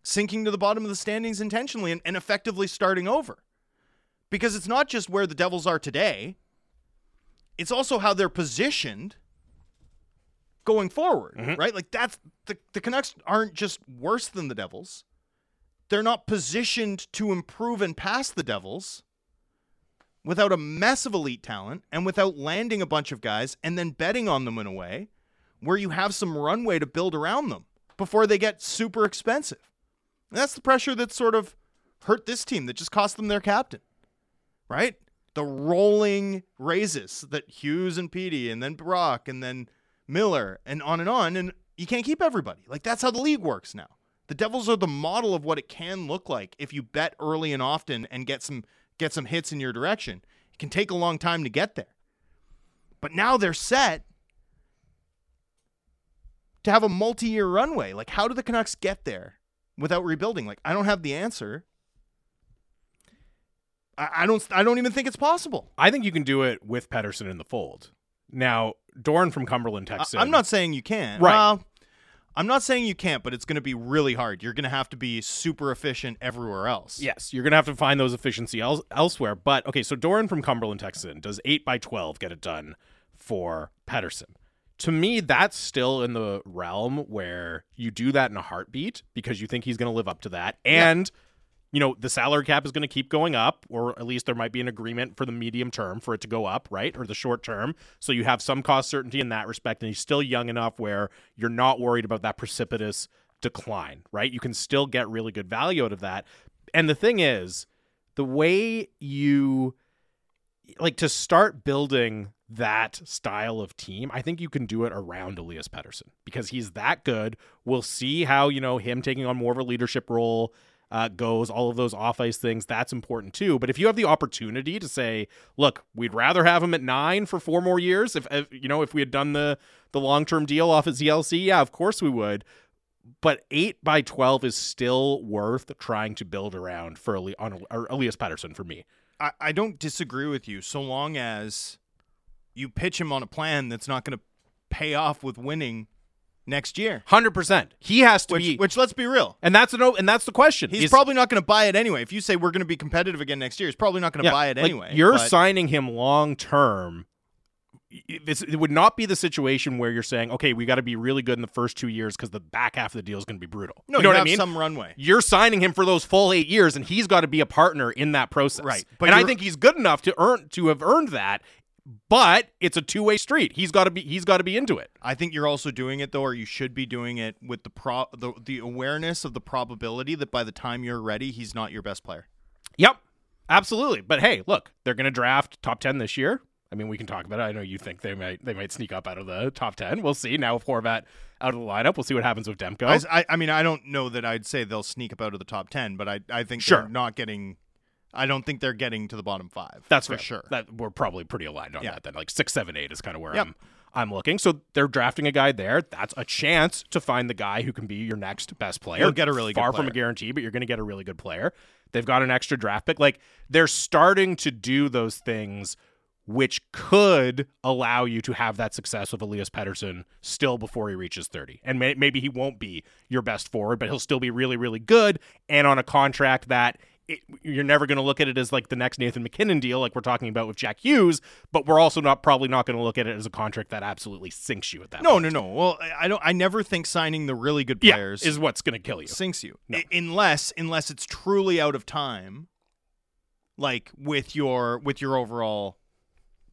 sinking to the bottom of the standings intentionally and, and effectively starting over? Because it's not just where the Devils are today, it's also how they're positioned going forward, Mm-hmm. right? Like that's the the Canucks aren't just worse than the Devils. They're not positioned to improve and pass the Devils without a mess of elite talent and without landing a bunch of guys and then betting on them in a way where you have some runway to build around them before they get super expensive. And that's the pressure that sort of hurt this team that just cost them their captain. Right? The rolling raises that Hughes and Petey and then Brock and then Miller and on and on and you can't keep everybody. Like that's how the league works now. The Devils are the model of what it can look like if you bet early and often and get some get some hits in your direction. It can take a long time to get there. But now they're set to have a multi-year runway. Like how do the Canucks get there without rebuilding? Like I don't have the answer. I, I don't I don't even think it's possible. I think you can do it with Pettersson in the fold. Now, Dorn from Cumberland Texas. I'm not saying you can't. Right. Well, I'm not saying you can't, but it's going to be really hard. You're going to have to be super efficient everywhere else. Yes, you're gonna have to find those efficiency els- elsewhere. But okay, so Doran from Cumberland Texas. Does eight by twelve get it done for Pettersson? To me, that's still in the realm where you do that in a heartbeat because you think he's going to live up to that, and you know the salary cap is going to keep going up, or at least there might be an agreement for the medium term for it to go up, right, or the short term. So you have some cost certainty in that respect, and he's still young enough where you're not worried about that precipitous decline, right? You can still get really good value out of that. And the thing is, the way you like to start building that style of team, I think you can do it around Elias Pettersson because he's that good. We'll see how, you know, him taking on more of a leadership role uh, goes, all of those off ice things, that's important too. But if you have the opportunity to say, look, we'd rather have him at nine for four more years, if, if you know, if we had done the the long term deal off at ELC, yeah, of course we would. But eight by twelve is still worth trying to build around for Eli- on Elias Pettersson for me. I, I don't disagree with you so long as you pitch him on a plan that's not going to pay off with winning next year. Hundred percent. He has to Which, be, which let's be real. and that's an and that's the question. He's Is- probably not going to buy it anyway. If you say we're going to be competitive again next year, he's probably not going to yeah, buy it like, anyway. You're but- signing him long term. It would not be the situation where you're saying, okay, we got to be really good in the first two years because the back half of the deal is going to be brutal. no, you know what have I mean? some runway. you're signing him for those full eight years, and he's got to be a partner in that process. Right, But and I think he's good enough to earn to have earned that. But it's a two way street. He's got to be. He's got to be into it. I think you're also doing it though, or you should be doing it with the pro the, the awareness of the probability that by the time you're ready, he's not your best player. Yep, absolutely. But hey, look, they're going to draft top ten this year. I mean, we can talk about it. I know you think they might they might sneak up out of the top ten. We'll see. Now with Horvat out of the lineup, we'll see what happens with Demko. I, I mean, I don't know that I'd say they'll sneak up out of the top ten, but I I think Sure. they're not getting. I don't think they're getting to the bottom five. That's for fair. sure. That we're probably pretty aligned on Yeah. that. Then like six, seven, eight is kind of where Yep. I'm I'm looking. So they're drafting a guy there. That's a chance to find the guy who can be your next best player. You'll get a really good far from a guarantee, but you're going to get a really good player. They've got an extra draft pick. Like they're starting to do those things which could allow you to have that success with Elias Pettersson still before he reaches 30. And may- maybe he won't be your best forward, but he'll still be really, really good and on a contract that it, you're never going to look at it as like the next Nathan MacKinnon deal, like we're talking about with Jack Hughes, but we're also not probably not going to look at it as a contract that absolutely sinks you at that no, point. no, no. Well, I- don't. I never think signing the really good Yeah, players is what's going to kill you. sinks you, No. I- unless unless it's truly out of time, like with your with your overall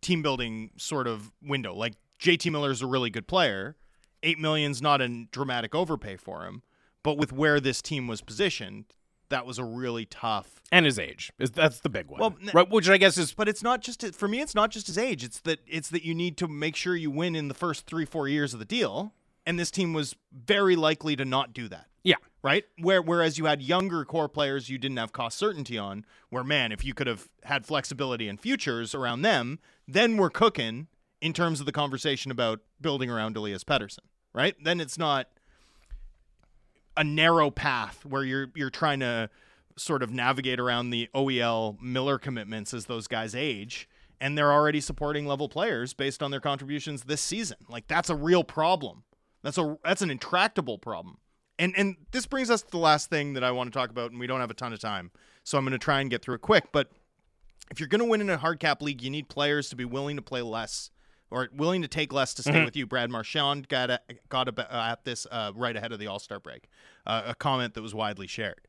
team building sort of window. Like JT Miller is a really good player. Eight million's not a dramatic overpay for him, but with where this team was positioned, that was a really tough. And his age is that's the big one, Well, right? Which I guess is But it's not just for me. It's not just his age. It's that it's that you need to make sure you win in the first three four years of the deal, and this team was very likely to not do that. yeah. right? Where whereas you had younger core players you didn't have cost certainty on, where man, if you could have had flexibility and futures around them, then we're cooking in terms of the conversation about building around Elias Pettersson, right? Then it's not a narrow path where you're you're trying to sort of navigate around the OEL Miller commitments as those guys age and they're already supporting level players based on their contributions this season. Like that's a real problem. That's a that's an intractable problem. And and this brings us to the last thing that I want to talk about and we don't have a ton of time. So I'm going to try and get through it quick, but if you're going to win in a hard cap league, you need players to be willing to play less or willing to take less to stay with you. Brad Marchand got a, got a, uh, at this uh, right ahead of the All Star break, uh, a comment that was widely shared.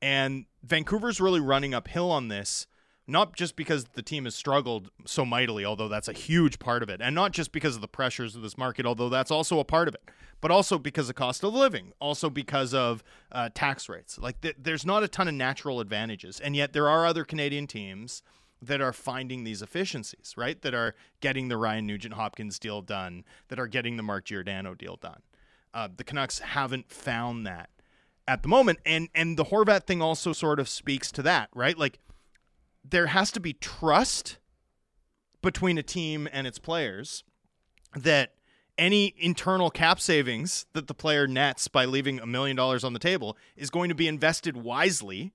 And Vancouver's really running uphill on this, not just because the team has struggled so mightily, although that's a huge part of it, and not just because of the pressures of this market, although that's also a part of it, but also because of cost of living, also because of uh, tax rates. Like th- there's not a ton of natural advantages, and yet there are other Canadian teams that are finding these efficiencies, right? That are getting the Ryan Nugent Hopkins deal done, that are getting the Mark Giordano deal done. Uh, the Canucks haven't found that at the moment, and and the Horvat thing also sort of speaks to that, right? Like there has to be trust between a team and its players that any internal cap savings that the player nets by leaving a million dollars on the table is going to be invested wisely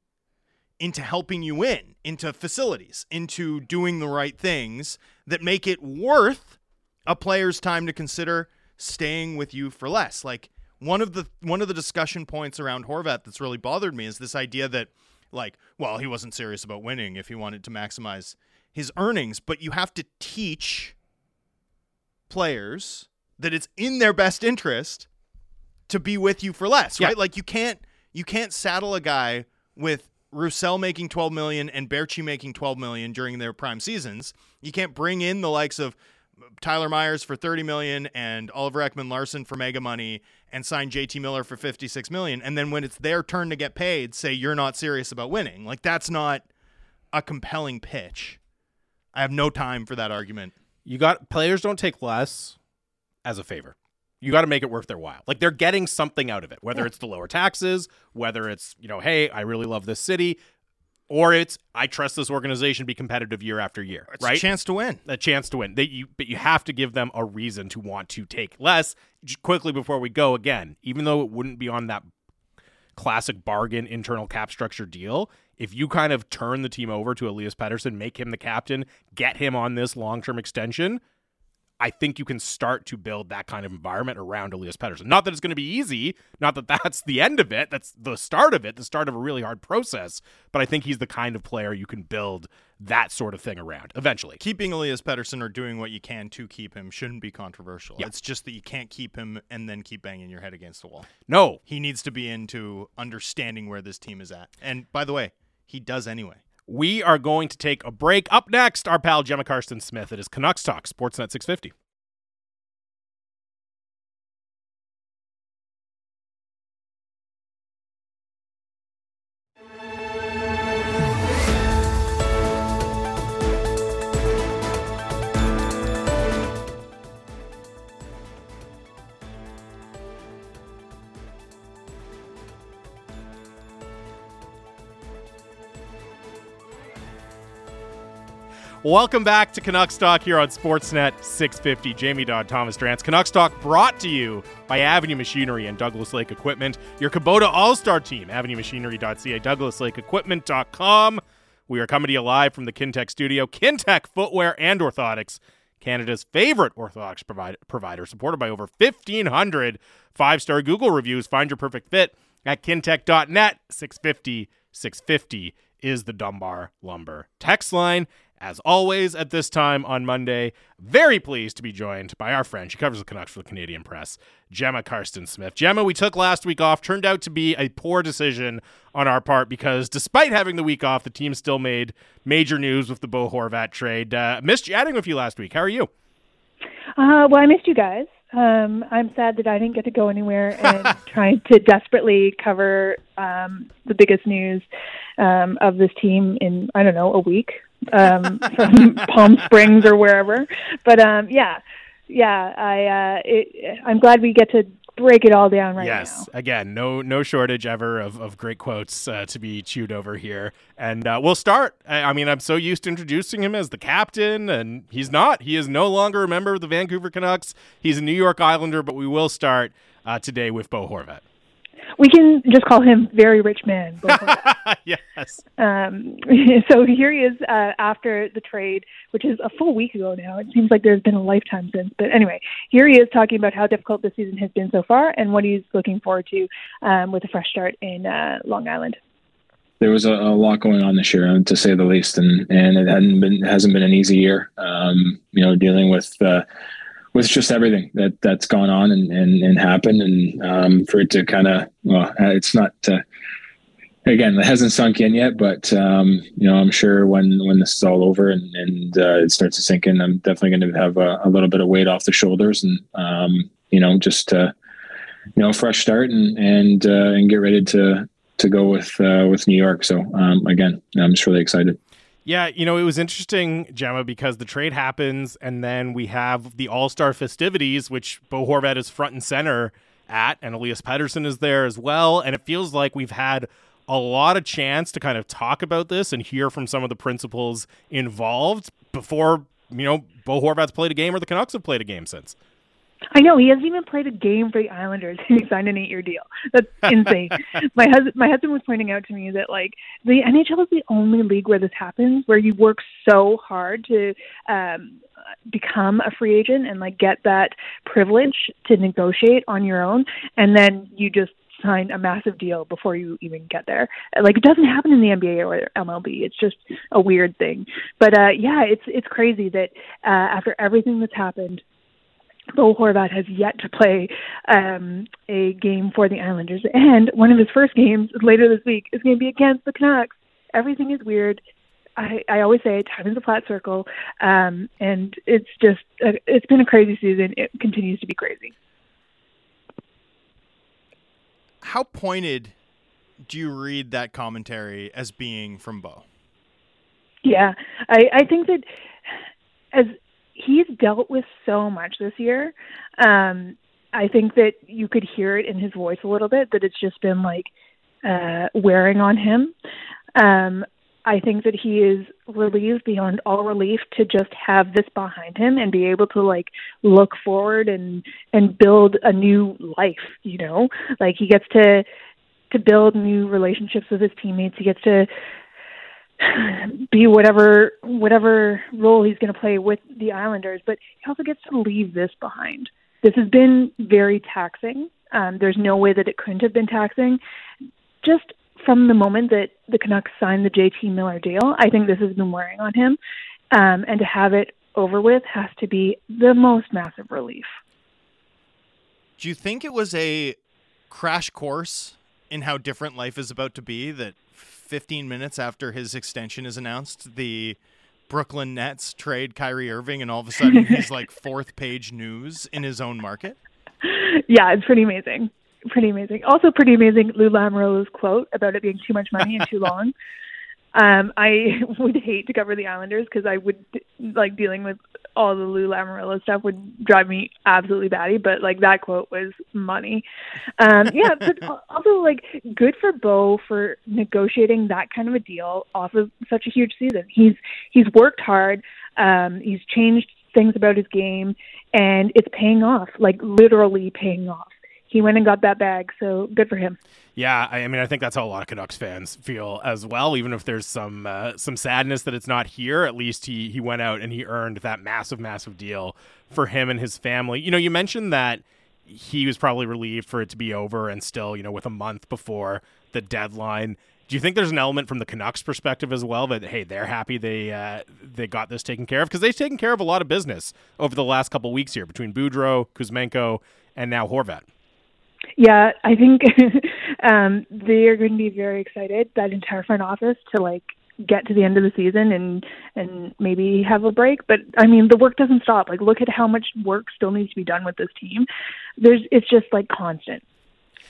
into helping you win, into facilities, into doing the right things that make it worth a player's time to consider staying with you for less. Like one of the one of the discussion points around Horvat that's really bothered me is this idea that like, well, he wasn't serious about winning if he wanted to maximize his earnings, but you have to teach players that it's in their best interest to be with you for less, Yeah. right? Like you can't you can't saddle a guy with Roussel making 12 million and Berchi making 12 million during their prime seasons. You can't bring in the likes of Tyler Myers for 30 million and Oliver Ekman Larsson for mega money and sign JT Miller for 56 million and then when it's their turn to get paid say you're not serious about winning. Like that's not a compelling pitch. I have no time for that argument. You got players don't take less as a favor. You got to make it worth their while. Like they're getting something out of it, whether it's the lower taxes, whether it's, you know, hey, I really love this city, or it's I trust this organization to be competitive year after year, It's right? a chance to win. a chance to win. They, you, but you have to give them a reason to want to take less. Quickly before we go again, even though it wouldn't be on that classic bargain internal cap structure deal, if you kind of turn the team over to Elias Pettersson, make him the captain, get him on this long term extension, I think you can start to build that kind of environment around Elias Pettersson. Not that it's going to be easy, not that that's the end of it, that's the start of it, the start of a really hard process, but I think he's the kind of player you can build that sort of thing around eventually. Keeping Elias Pettersson or doing what you can to keep him shouldn't be controversial. Yeah. It's just that you can't keep him and then keep banging your head against the wall. No, He needs to be into understanding where this team is at. And by the way, he does anyway. We are going to take a break. Up next, our pal Gemma Karstens Smith. It is Canucks Talk, Sportsnet 650. Welcome back to Canucks Talk here on Sportsnet 650. Jamie Dodd, Thomas Drance. Canucks Talk brought to you by Avenue Machinery and Douglas Lake Equipment, your Kubota All Star team. AvenueMachinery.ca, DouglasLakeEquipment.com. We are coming to you live from the Kintec studio. Kintec Footwear and Orthotics, Canada's favorite orthotics provider, provider supported by over 1,500 five star Google reviews. Find your perfect fit at kintec.net. 650 650 is the Dunbar Lumber text line. As always, at this time on Monday, very pleased to be joined by our friend. She covers the Canucks for the Canadian Press, Gemma Karstens Smith. Gemma, we took last week off. Turned out to be a poor decision on our part because despite having the week off, the team still made major news with the Bo Horvat trade. Uh, missed chatting with you last week. How are you? Uh, well, I missed you guys. Um, I'm sad that I didn't get to go anywhere and trying to desperately cover um, the biggest news um, of this team in I don't know a week um, from Palm Springs or wherever. But um, yeah, yeah, I uh, it, I'm glad we get to break it all down right now. yes. now. Again, no no shortage ever of, of great quotes uh, to be chewed over here. And uh, we'll start. I, I, mean, I'm so used to introducing him as the captain, and he's not. He is no longer a member of the Vancouver Canucks. He's a New York Islander, but we will start uh, today with Bo Horvat. We can just call him very rich man. yes. Um, so here he is uh, after the trade, which is a full week ago now. It seems like there's been a lifetime since. But anyway, here he is talking about how difficult this season has been so far and what he's looking forward to um, with a fresh start in uh, Long Island there was a, a, lot going on this year, to say the least, and and it hadn't been hasn't been an easy year. Um, you know, dealing with uh, with just everything that that's gone on and and, and happened, and um, for it to kind of well, uh, it's not. Uh, again, it hasn't sunk in yet, but um, you know, I'm sure when when this is all over and and uh, it starts to sink in, I'm definitely going to have a, a, little bit of weight off the shoulders, and um, you know, just uh, you know, a fresh start and and uh, and get ready to to go with uh, with New York. So um, again, I'm just really excited. Yeah, you know, it was interesting, Gemma, because the trade happens and then we have the All Star festivities, which Bo Horvat is front and center at, and Elias Pettersson is there as well. And it feels like we've had a lot of chance to kind of talk about this and hear from some of the principals involved before, you know, Bo Horvat's played a game or the Canucks have played a game since. I know he hasn't even played a game for the Islanders. he signed an eight-year deal. That's insane. my husband, my husband was pointing out to me that like the NHL is the only league where this happens, where you work so hard to um, become a free agent and like get that privilege to negotiate on your own, and then you just sign a massive deal before you even get there. Like it doesn't happen in the NBA or MLB. It's just a weird thing. But uh yeah, it's it's crazy that uh after everything that's happened Bo Horvat has yet to play um, a game for the Islanders, and one of his first games later this week is going to be against the Canucks. Everything is weird. I, I always say time is a flat circle, um, and it's just uh, it's been a crazy season. It continues to be crazy. How pointed do you read that commentary as being from Bo? Yeah, I, I think that as he's dealt with so much this year. Um, I think that you could hear it in his voice a little bit that it's just been like uh, wearing on him. Um, I think that he is relieved beyond all relief to just have this behind him and be able to like look forward and and build a new life. You know, like he gets to to build new relationships with his teammates. He gets to be whatever whatever role he's going to play with the Islanders, but he also gets to leave this behind. This has been very taxing. Um, there's no way that it couldn't have been taxing. Just from the moment that the Canucks signed the JT Miller deal, I think this has been wearing on him, um, and to have it over with has to be the most massive relief. Do you think it was a crash course in how different life is about to be that 15 minutes after his extension is announced, the Brooklyn Nets trade Kyrie Irving, and all of a sudden he's like fourth page news in his own market. Yeah, it's pretty amazing. Pretty amazing. Also, pretty amazing. Lou Lamoriello's quote about it being too much money and too long. Um, I would hate to cover the Islanders because I would like dealing with all the Lou Lamoriello stuff would drive me absolutely batty. But like that quote was money. Um, yeah, but also like good for Bo for negotiating that kind of a deal off of such a huge season. He's he's worked hard. Um, he's changed things about his game, and it's paying off. Like literally paying off he went and got that bag. So good for him. Yeah, I mean, I think that's how a lot of Canucks fans feel as well. Even if there's some uh, some sadness that it's not here, at least he he went out and he earned that massive, massive deal for him and his family. You know, you mentioned that he was probably relieved for it to be over, and still, you know, with a month before the deadline. Do you think there's an element from the Canucks perspective as well that hey, they're happy they uh, they got this taken care of because they've taken care of a lot of business over the last couple weeks here between Boudreau, Kuzmenko, and now Horvat. Yeah, I think um, they are going to be very excited. That entire front office to like get to the end of the season and and maybe have a break. But I mean, the work doesn't stop. Like, look at how much work still needs to be done with this team. There's it's just like constant.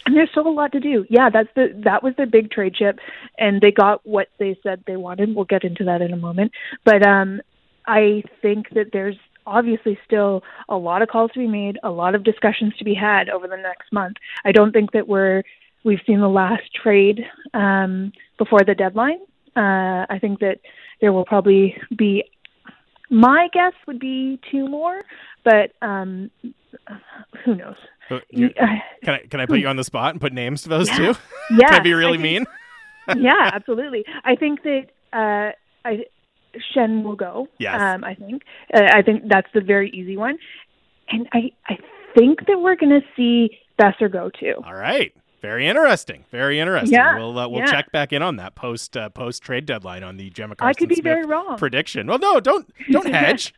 And there's still a lot to do. Yeah, that's the that was the big trade chip, and they got what they said they wanted. We'll get into that in a moment. But um, I think that there's obviously still a lot of calls to be made, a lot of discussions to be had over the next month. I don't think that we're we've seen the last trade um, before the deadline. Uh, I think that there will probably be. My guess would be two more, but um, who knows? Uh, can I can I put you on the spot and put names to those yeah. two? Yeah, can I be really I mean? yeah, absolutely. I think that uh, I Schenn will go. Yes. Um, I think. Uh, I think that's the very easy one, and I I think that we're going to see Boeser go too. All right. Very interesting. Very interesting. Yeah, we'll uh, we'll yeah. check back in on that post uh, post trade deadline on the Gemma I could be Smith very wrong. prediction. Well, no, don't don't hedge.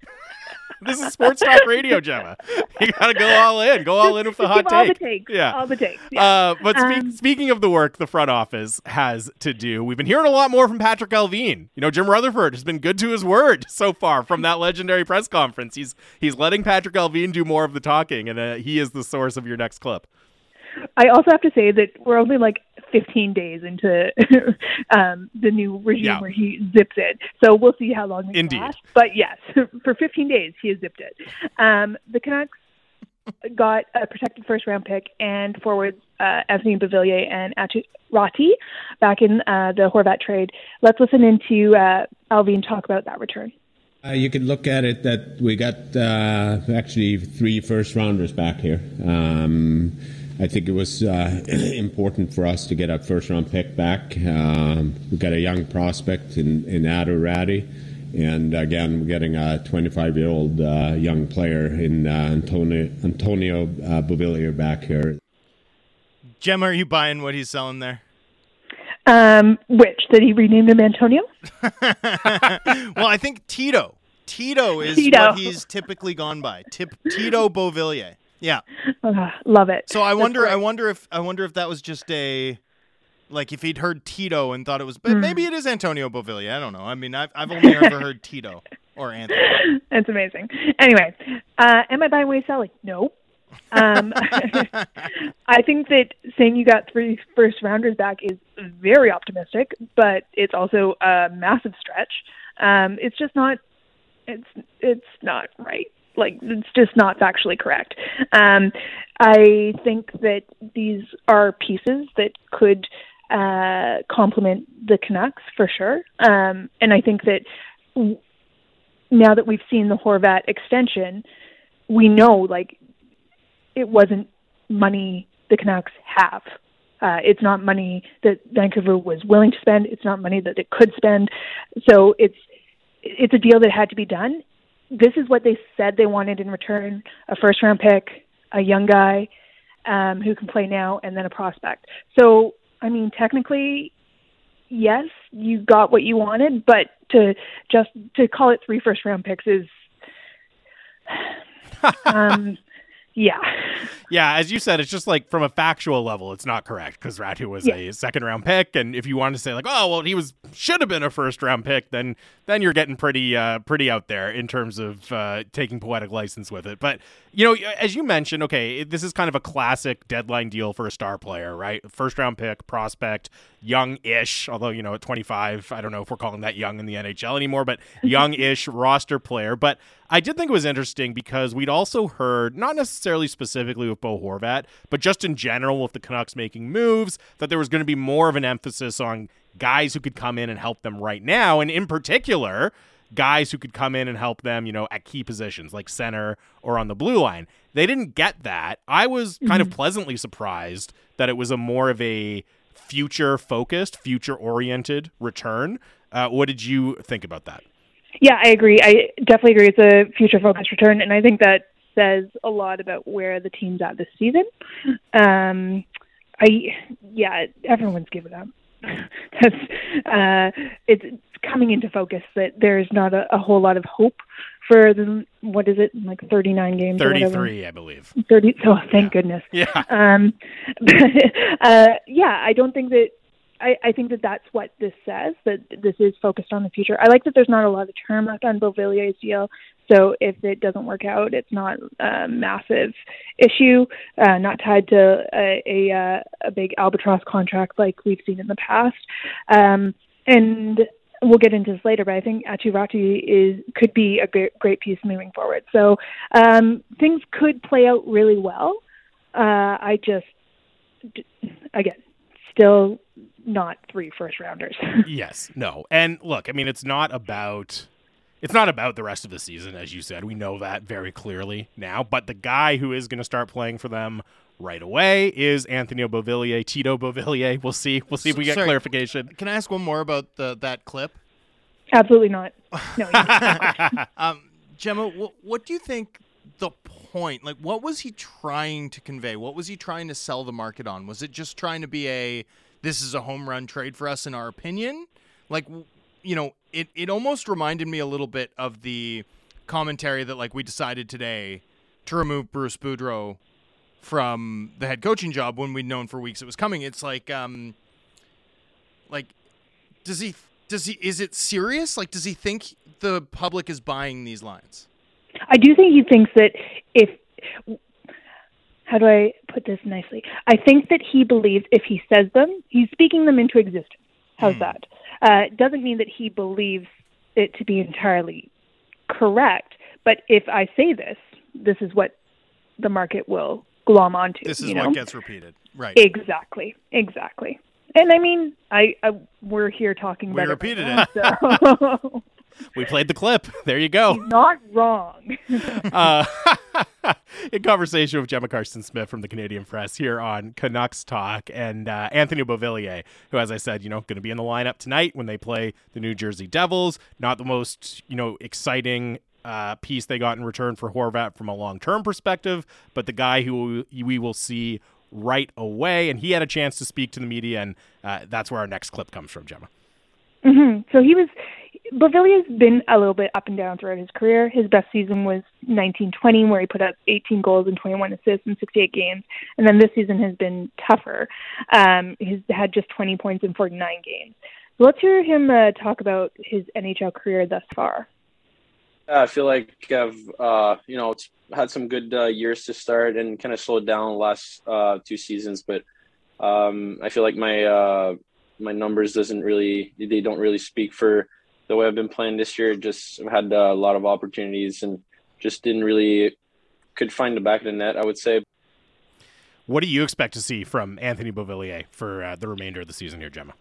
this is sports talk radio, Gemma. You got to go all in. Go all in with the hot all take. the takes. Yeah. all the takes. Yeah. Uh, but spe- Um, speaking of the work the front office has to do, we've been hearing a lot more from Patrik Allvin. You know, Jim Rutherford has been good to his word so far from that legendary press conference. He's he's letting Patrik Allvin do more of the talking, and uh, he is the source of your next clip. I also have to say that we're only like 15 days into um, the new regime Yeah. where he zips it. So we'll see how long it Indeed. lasts. But yes, for 15 days he has zipped it. Um, the Canucks got a protected first round pick and forwards uh, Anthony Beauvillier and Aatu Räty back in uh, the Horvat trade. Let's listen into uh, Allvin talk about that return. Uh, you could look at it that we got uh, actually three first rounders back here. Um, I think it was uh, important for us to get a first round pick back. Um, we got a young prospect in, in Aatu Räty. And again, we're getting a 25 year old uh, young player in uh, Antonio, Antonio uh, Beauvillier back here. Gemma, are you buying what he's selling there? Um, which that he renamed him Antonio? well, I think Tito. Tito is Tito. what he's typically gone by. Tip, Tito Beauvillier. Yeah. Uh, love it. So I That's wonder. I wonder if I wonder if that was just a like if he'd heard Tito and thought it was, but Hmm. maybe it is Antonio Beauvillier. I don't know. I mean, I've I've only ever heard Tito or Anthony. That's amazing. Anyway, uh, am I buying Wade Sally? No. Um, I think that saying you got three first rounders back is very optimistic, but it's also a massive stretch. Um, it's just not. It's it's not right. Like it's just not factually correct. Um, I think that these are pieces that could uh, complement the Canucks for sure. Um, and I think that w- now that we've seen the Horvat extension, we know like it wasn't money the Canucks have. Uh, it's not money that Vancouver was willing to spend. It's not money that it could spend. So it's it's a deal that had to be done. This is what they said they wanted in return: a first round pick, a young guy um, who can play now, and then a prospect. So I mean, technically, yes, you got what you wanted, but to just to call it three first round picks is um yeah yeah, as you said, it's just like from a factual level, it's not correct because Räty was Yeah. a second round pick, and if you want to say like, oh well, he was should have been a first round pick, then then you're getting pretty uh, pretty out there in terms of uh, taking poetic license with it. But you know, as you mentioned, okay, this is kind of a classic deadline deal for a star player, right? First round pick, prospect, young-ish, although you know at 25, I don't know if we're calling that young in the NHL anymore, but young-ish roster player. But I did think it was interesting because we'd also heard, not necessarily specifically with Bo Horvat, but just in general with the Canucks making moves, that there was going to be more of an emphasis on guys who could come in and help them right now, and in particular guys who could come in and help them, you know, at key positions like center or on the blue line. They didn't get that. I was kind of pleasantly surprised that it was a more of a future focused, future oriented return. Uh, what did you think about that? Yeah, I agree. I definitely agree. It's a future focused return, and I think that says a lot about where the team's at this season. Um, I yeah, everyone's given up. That's uh, it's coming into focus that there's not a, a whole lot of hope for the what is it like 39 games 33, I believe. 30 oh thank goodness Yeah. um but, uh yeah i don't think that I, I think that that's what this says that this is focused on the future. I like that there's not a lot of term left on Beauvillier's deal, so if it doesn't work out, it's not a massive issue, uh, not tied to a a, uh, a big albatross contract like we've seen in the past. Um, and we'll get into this later, but I think Aatu Räty is could be a great, great piece moving forward. So um, things could play out really well. Uh, I just, again, still not three first rounders. yes, no. And look, I mean, it's not about it's not about the rest of the season, as you said. We know that very clearly now. But the guy who is going to start playing for them right away is Anthony Beauvillier, Tito Beauvillier. We'll see. We'll see if we get Sorry. clarification. Can I ask one more about the that clip? Absolutely not. No, Um, Gemma, wh- what do you think the point? Like, what was he trying to convey? What was he trying to sell the market on? Was it just trying to be a this is a home run trade for us in our opinion? Like, you know, it it almost reminded me a little bit of the commentary that like we decided today to remove Bruce Boudreau from the head coaching job when we'd known for weeks it was coming. It's like um like does he does he is it serious? Like does he think the public is buying these lines? I do think he thinks that if how do I put this nicely? I think that he believes if he says them, he's speaking them into existence. How's that? Uh, it doesn't mean that he believes it to be entirely correct, but if I say this, this is what the market will glom onto. This is you what know? gets repeated. Right. Exactly, exactly. And I mean, I, I we're here talking We about repeated it. right now, So We played the clip. There you go. not wrong. uh, in conversation with Gemma Karstens Smith from the Canadian Press here on Canucks Talk and uh, Anthony Beauvillier, who, as I said, you know, going to be in the lineup tonight when they play the New Jersey Devils. Not the most, you know, exciting uh, piece they got in return for Horvat from a long term perspective, but the guy who we will see right away. And he had a chance to speak to the media, and uh, that's where our next clip comes from, Gemma. hmm So he was. Beauvillier's been a little bit up and down throughout his career. His best season was 1920, where he put up 18 goals and 21 assists in 68 games, and then this season has been tougher. Um, he's had just 20 points in 49 games. So let's hear him uh, talk about his NHL career thus far. Yeah, I feel like I've uh, you know had some good uh, years to start and kind of slowed down the last uh, two seasons, but um, I feel like my uh, my numbers doesn't really they don't really speak for the way I've been playing this year. Just had uh, a lot of opportunities and just didn't really could find the back of the net. I would say. What do you expect to see from Anthony Beauvillier for uh, the remainder of the season here, Gemma?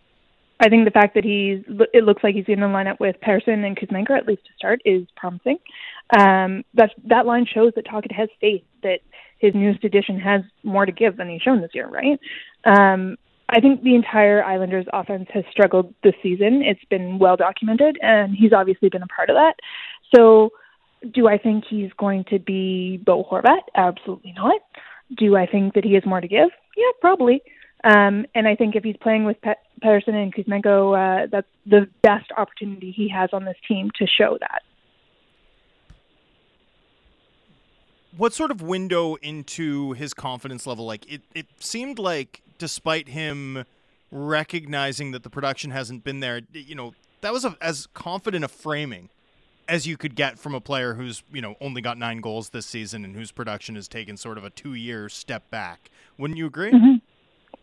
I think the fact that he's it looks like he's going to line up with Pearson and Kuzmenko at least to start is promising. Um, that that line shows that Tocchet has faith that his newest addition has more to give than he's shown this year, right? Um, I think the entire Islanders offense has struggled this season. It's been well documented, and he's obviously been a part of that. So, do I think he's going to be Bo Horvat? Absolutely not. Do I think that he has more to give? Yeah, probably. Um, and I think if he's playing with Pe- Pettersson and Kuzmenko, uh, that's the best opportunity he has on this team to show that. What sort of window into his confidence level? Like it, it seemed like despite him recognizing that the production hasn't been there, you know, that was a, as confident a framing as you could get from a player who's you know only got nine goals this season and whose production has taken sort of a two year step back. Wouldn't you agree? Mm-hmm.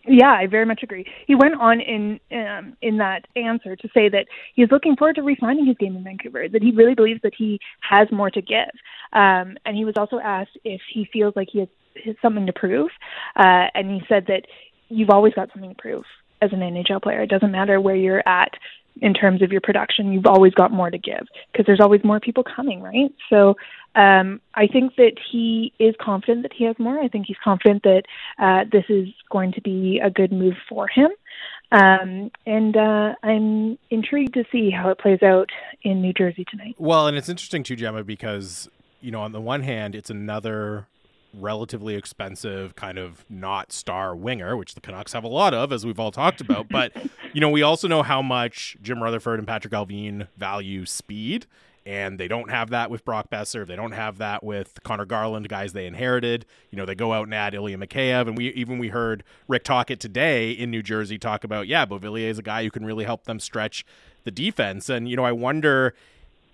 Yeah, I very much agree. He went on in um, in that answer to say that he's looking forward to refining his game in Vancouver. That he really believes that he has more to give. Um, and he was also asked if he feels like he has, has something to prove, uh, and he said that you've always got something to prove as an NHL player. It doesn't matter where you're at in terms of your production. You've always got more to give because there's always more people coming, right? So um, I think that he is confident that he has more. I think he's confident that uh, this is going to be a good move for him. Um, and uh, I'm intrigued to see how it plays out in New Jersey tonight. Well, and it's interesting too, Gemma, because you know, on the one hand, it's another relatively expensive kind of not star winger, which the Canucks have a lot of, as we've all talked about. But, you know, we also know how much Jim Rutherford and Patrik Allvin value speed. And they don't have that with Brock Boeser. They don't have that with Conor Garland, guys they inherited. You know, they go out and add Ilya Mikheyev. And we even we heard Rick Tocchet today in New Jersey talk about, yeah, Beauvillier is a guy who can really help them stretch the defense. And, you know, I wonder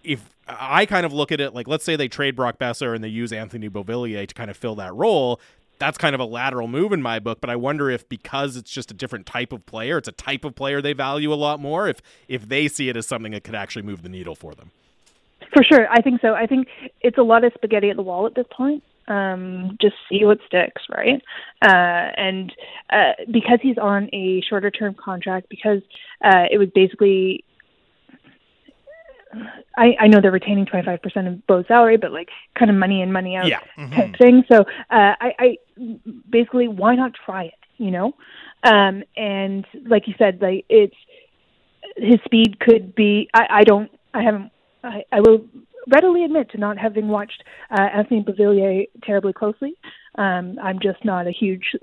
if I kind of look at it like, let's say they trade Brock Boeser and they use Anthony Beauvillier to kind of fill that role. That's kind of a lateral move in my book, but I wonder if because it's just a different type of player, it's a type of player they value a lot more. If if they see it as something that could actually move the needle for them. For sure, I think so. I think it's a lot of spaghetti at the wall at this point. Um, just see what sticks, right? Uh, and uh, because he's on a shorter term contract, because uh, it was basically I, I know they're retaining 25% of Bo's salary, but like kind of money in, money out yeah. mm-hmm. type thing. So uh, I, I basically, why not try it, you know? Um, and like you said, like it's his speed could be, I, I don't, I haven't, I, I will readily admit to not having watched uh, Anthony Beauvillier terribly closely. Um, I'm just not a huge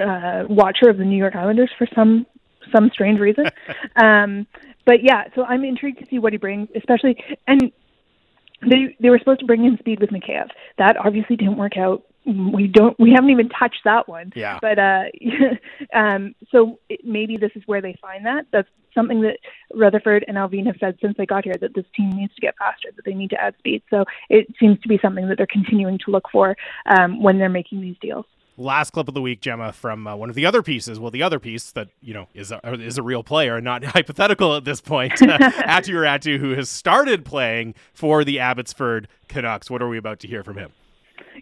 uh, watcher of the New York Islanders for some some strange reason. um, but yeah, so I'm intrigued to see what he brings, especially and they they were supposed to bring in speed with Mikheyev. That obviously didn't work out. We don't we haven't even touched that one. Yeah. But uh, um, so it, maybe this is where they find that. That's something that Rutherford and Allvin have said since they got here that this team needs to get faster, that they need to add speed. So it seems to be something that they're continuing to look for um, when they're making these deals last clip of the week, Gemma, from uh, one of the other pieces. Well, the other piece that you know is a, is a real player, and not hypothetical at this point. Uh, Aatu Räty, who has started playing for the Abbotsford Canucks. What are we about to hear from him?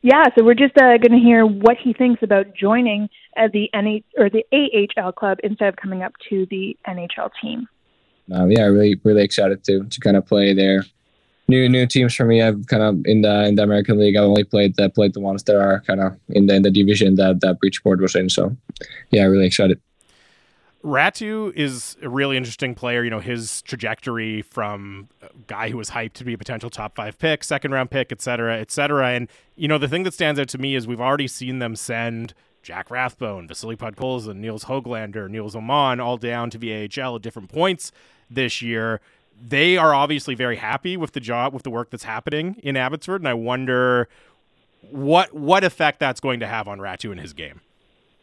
Yeah, so we're just uh, going to hear what he thinks about joining uh, the NH or the AHL club instead of coming up to the NHL team. Um, yeah, really, really excited to to kind of play there new new teams for me. I've kind of in the in the American League. I've only played the played the ones that are kind of in the in the division that that Bridgeport was in. So, yeah, really excited. Räty is a really interesting player. You know, his trajectory from guy who was hyped to be a potential top five pick, second round pick, et cetera, et cetera. And, you know, the thing that stands out to me is we've already seen them send Jack Rathbone, Vasily Podkolzin, Nils Hoglander, Nils Åman all down to the AHL at different points this year they are obviously very happy with the job with the work that's happening in Abbotsford, and I wonder what what effect that's going to have on Räty and his game.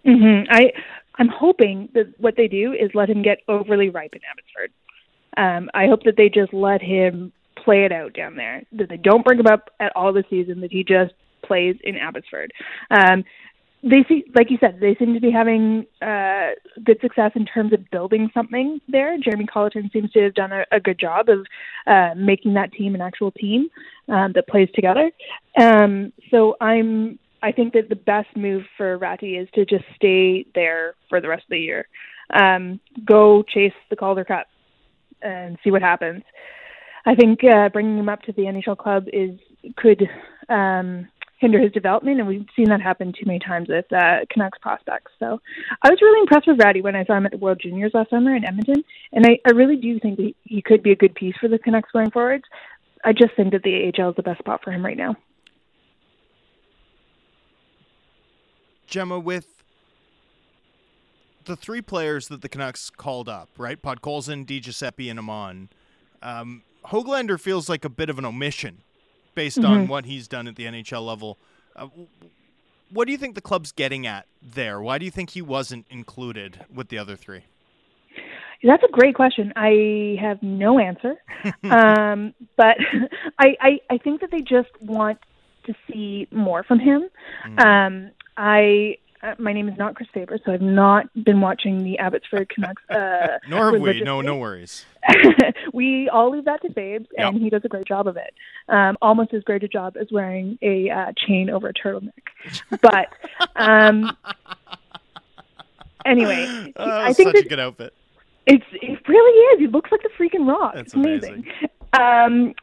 Mm-hmm. I I'm hoping that what they do is let him get overly ripe in Abbotsford. Um, I hope that they just let him play it out down there. That they don't bring him up at all this season. That he just plays in Abbotsford. Um, they see, like you said, they seem to be having uh, good success in terms of building something there. Jeremy Colliton seems to have done a, a good job of uh, making that team an actual team um, that plays together. Um, so I'm, I think that the best move for Räty is to just stay there for the rest of the year. Um, go chase the Calder Cup and see what happens. I think uh, bringing him up to the NHL club is could um, hinder his development, and we've seen that happen too many times with uh, Canucks prospects. So I was really impressed with Räty when I saw him at the World Juniors last summer in Edmonton, and I, I really do think that he, could be a good piece for the Canucks going forward. I just think that the AHL is the best spot for him right now. Gemma, with the three players that the Canucks called up, right? Podkolzin, Di Giuseppe, and Åman. Um, Hoglander feels like a bit of an omission based mm-hmm. on what he's done at the NHL level Uh, what do you think the club's getting at there? Why do you think he wasn't included with the other three? That's a great question. I have no answer, um, but I, I I think that they just want to see more from him. Um, I my name is not Chris Faber, so I've not been watching the Abbotsford Canucks. Uh, Nor have we. No, no worries. we all leave that to Babes, and he does a great job of it. Um, almost as great a job as wearing a uh, chain over a turtleneck. But um, anyway, Oh, I think such a that good outfit. it's it really is. He looks like the freaking rock. That's it's amazing. Um,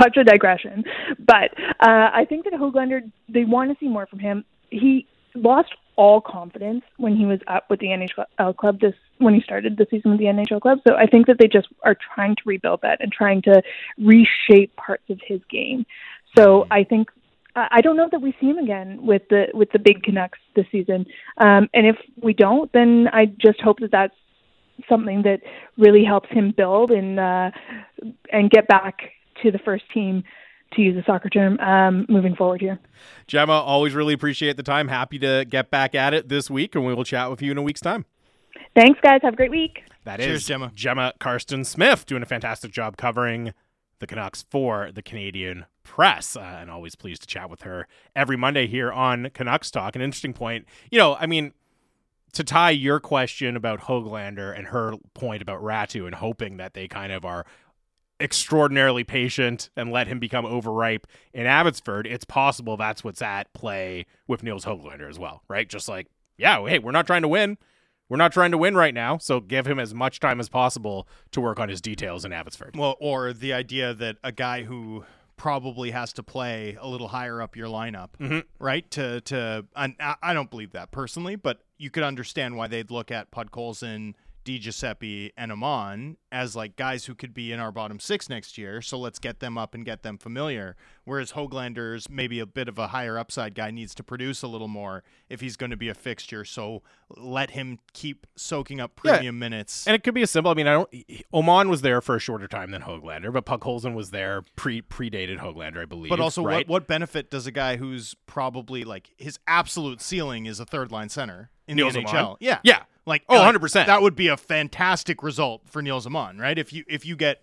such a digression, but uh, I think that Hoglander they want to see more from him. He lost all confidence when he was up with the NHL club this when he started the season with the NHL club. So I think that they just are trying to rebuild that and trying to reshape parts of his game. So I think I I don't know that we see him again with the with the big Canucks this season. Um, and if we don't, then I just hope that that's something that really helps him build and uh, and get back to the first team, to use a soccer term, um, moving forward here. Gemma, always really appreciate the time. Happy to get back at it this week, and we will chat with you in a week's time. Thanks, guys. Have a great week. That is Cheers, Gemma. Gemma Karstens Smith doing a fantastic job covering the Canucks for the Canadian press. Uh, and always pleased to chat with her every Monday here on Canucks Talk. An interesting point. You know, I mean, to tie your question about Hoglander and her point about Räty and hoping that they kind of are extraordinarily patient and let him become overripe in Abbotsford, it's possible that's what's at play with Nils Hoglander as well, right? Just like, yeah, hey, we're not trying to win. We're not trying to win right now, so give him as much time as possible to work on his details in Abbotsford. Well, or the idea that a guy who probably has to play a little higher up your lineup, Mhm. right? To to I I don't believe that personally, but you could understand why they'd look at Podkolzin, Di Giuseppe, and Åman as like guys who could be in our bottom six next year. So let's get them up and get them familiar. Whereas Hoglander's maybe a bit of a higher upside guy needs to produce a little more if he's going to be a fixture. So let him keep soaking up Yeah. premium minutes. And it could be a simple. I mean, I don't. Åman was there for a shorter time than Hoglander, but Podkolzin was there pre predated Hoglander, I believe. But also, right? what what benefit does a guy who's probably like his absolute ceiling is a third line center in the? NHL? Yeah, Yeah. Like Oh, like, 100%. That would be a fantastic result for Nils Åman, right? If you if you get,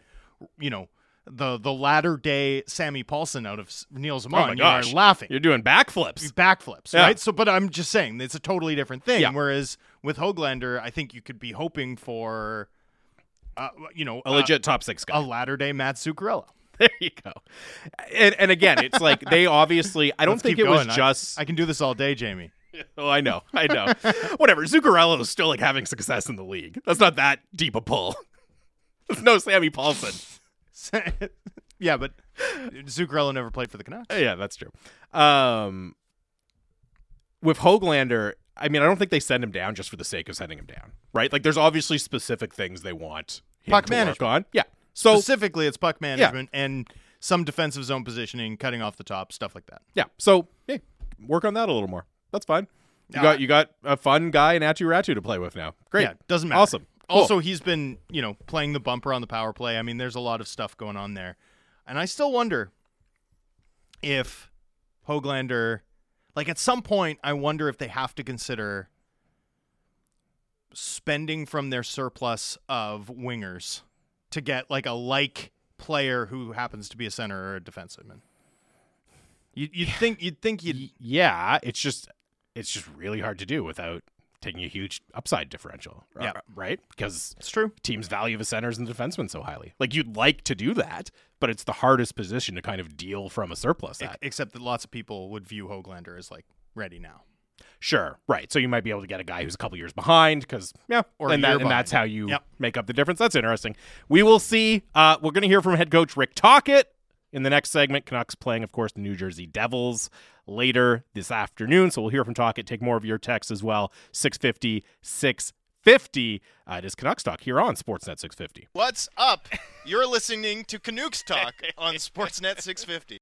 you know, the the latter day Sammy Pahlsson out of Nils Åman, Åman, oh you are laughing. You're doing backflips. Backflips, Yeah. right? So, but I'm just saying it's a totally different thing. Yeah. Whereas with Hoglander, I think you could be hoping for, uh, you know, A legit top six guy. a latter day Matt Zuccarello. There you go. And and again, it's like they obviously. I don't Let's think it was going. I- just. I can do this all day, Jamie. oh, I know, I know. Whatever. Zuccarello is still like having success in the league. That's not that deep a pull. There's no Sammy Pahlsson. yeah, but Zuccarello never played for the Canucks. Yeah, that's true. Um, with Hoglander, I mean, I don't think they send him down just for the sake of sending him down, right? Like, there's obviously specific things they want him Puck to work on. Yeah. So Specifically, it's puck management and some defensive zone positioning, cutting off the top, stuff like that. yeah, so hey, work on that a little more. That's fine. You got you got a fun guy in Aatu Räty to play with now. Great. Yeah, doesn't matter. Awesome. Cool. Also, he's been, you know, playing the bumper on the power play. I mean, there's a lot of stuff going on there. And I still wonder if Hoglander, like at some point, I wonder if they have to consider spending from their surplus of wingers to get like a like player who happens to be a center or a defenseman. You, you'd think you'd think you'd yeah, it's just it's just really hard to do without taking a huge upside differential. Yeah. Right? Because it's true. teams value the centers and the defensemen so highly. Like you'd like to do that, but it's the hardest position to kind of deal from a surplus at. Except that lots of people would view Hoglander as like ready now. Sure, right. So you might be able to get a guy who's a couple years behind because yeah, Or and, that, and that's how you Yep. make up the difference. That's interesting. We will see. Uh, we're going to hear from head coach Rick Tocchet in the next segment. Canucks playing, of course, the New Jersey Devils later this afternoon. So we'll hear from Tocchet. Take more of your texts as well. 650 650. Uh, it is Canucks Talk here on Sportsnet 650. What's up? You're listening to Canucks Talk on Sportsnet 650.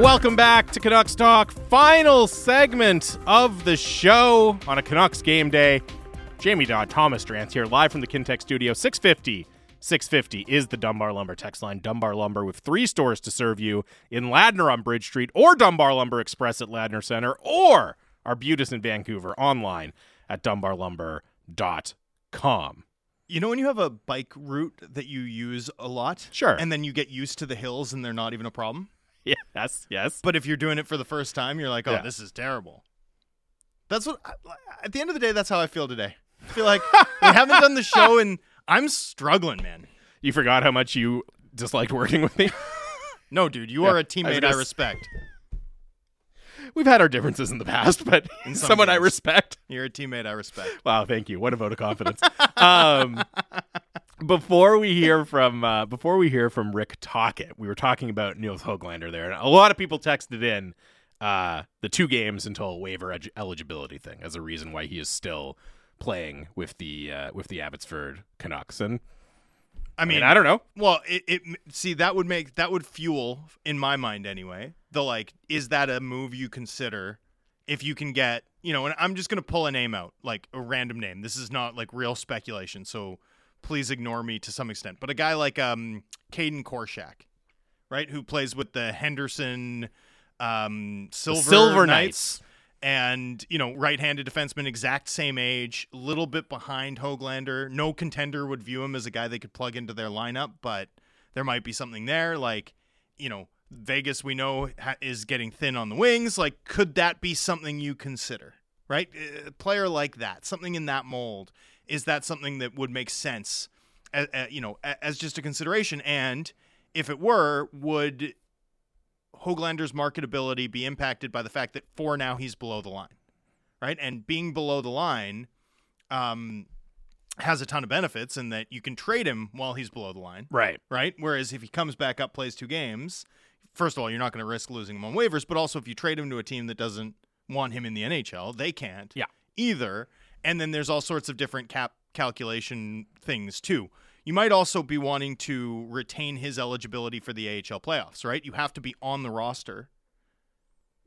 Welcome back to Canucks Talk. Final segment of the show on a Canucks game day. Jamie Dodd, Thomas Drance here, live from the Kintec studio. 650. 650 is the Dunbar Lumber text line. Dunbar Lumber with three stores to serve you in Ladner on Bridge Street or Dunbar Lumber Express at Ladner Center or Arbutus in Vancouver online at dunbarlumber.com. You know when you have a bike route that you use a lot? Sure. And then you get used to the hills and they're not even a problem? Yes, yes. But if you're doing it for the first time, you're like, oh, Yeah. this is terrible. That's what, at the end of the day, that's how I feel today. I feel like we haven't done the show and I'm struggling, man. You forgot how much you disliked working with me? No, dude, you Yeah, are a teammate I, gonna respect. We've had our differences in the past, but someone I respect. You're a teammate I respect. Wow, thank you. What a vote of confidence. um, before we hear from uh, before we hear from Rick Tocchet, we were talking about Niels Hoglander there, and a lot of people texted in uh, the two games until waiver eg- eligibility thing as a reason why he is still playing with the uh, with the Abbotsford Canucks. And I mean, I don't know. Well, it, it see that would make that would fuel in my mind anyway. The like, is that a move you consider if you can get you know? And I'm just gonna pull a name out, like a random name. This is not like real speculation, so please ignore me to some extent. But a guy like um Kaedan Korczak, right, who plays with the Henderson um Silver Silver Knights. And you know, right-handed defenseman, exact same age, little bit behind Hoglander. No contender would view him as a guy they could plug into their lineup, but there might be something there. Like, you know, Vegas we know ha- is getting thin on the wings. Like, could that be something you consider? Right, a player like that, something in that mold. Is that something that would make sense? a- a- you know, as just a consideration. And if it were, would Hoglander's marketability be impacted by the fact that for now he's below the line, right? And being below the line um, has a ton of benefits in that you can trade him while he's below the line, Right. right? Whereas if he comes back up, plays two games, first of all, you're not going to risk losing him on waivers, but also if you trade him to a team that doesn't want him in the NHL, they can't Yeah. either. And then there's all sorts of different cap calculation things too. You might also be wanting to retain his eligibility for the AHL playoffs, right? You have to be on the roster,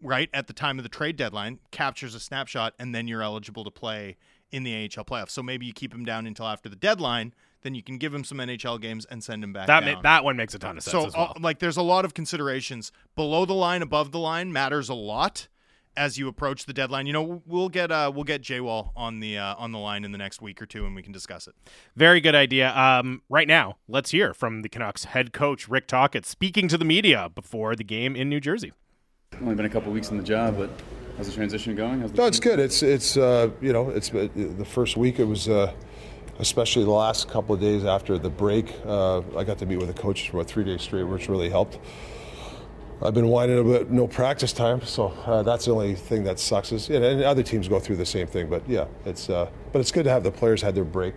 right, at the time of the trade deadline, captures a snapshot, and then you're eligible to play in the AHL playoffs. So maybe you keep him down until after the deadline, then you can give him some NHL games and send him back That down. ma- that one makes a ton of sense So, as well. uh, like, there's a lot of considerations. Below the line, above the line matters a lot as you approach the deadline. You know, we'll get uh, we'll get J-Wall on the uh, on the line in the next week or two, and we can discuss it. Very good idea. Um, right now, let's hear from the Canucks head coach Rick Tocchet speaking to the media before the game in New Jersey. Only been a couple weeks in the job, but how's the transition going? How's the No, it's good. It's it's uh, you know it's uh, the first week. It was uh, especially the last couple of days after the break. Uh, I got to meet with the coaches for about three days straight, which really helped. I've been whining about no practice time, so uh, that's the only thing that sucks. Is and, and other teams go through the same thing, but yeah, it's uh, but it's good to have the players had their break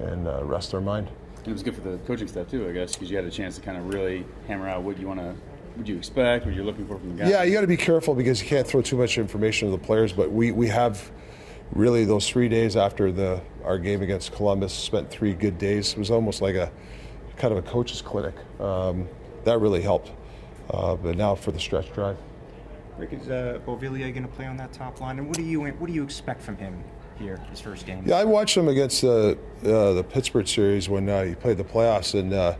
and uh, rest their mind. It was good for the coaching staff too, I guess, because you had a chance to kind of really hammer out what you want to, what you expect, what you're looking for from the guys. Yeah, you got to be careful because you can't throw too much information to the players. But we, we have really those three days after the our game against Columbus spent three good days. It was almost like a kind of a coach's clinic. Um, that really helped. Uh, but now for the stretch drive. Rick, is uh, Beauvillier going to play on that top line? And what do you what do you expect from him here, his first game? Yeah, I watched him against the uh, the Pittsburgh series when uh, he played the playoffs, and uh,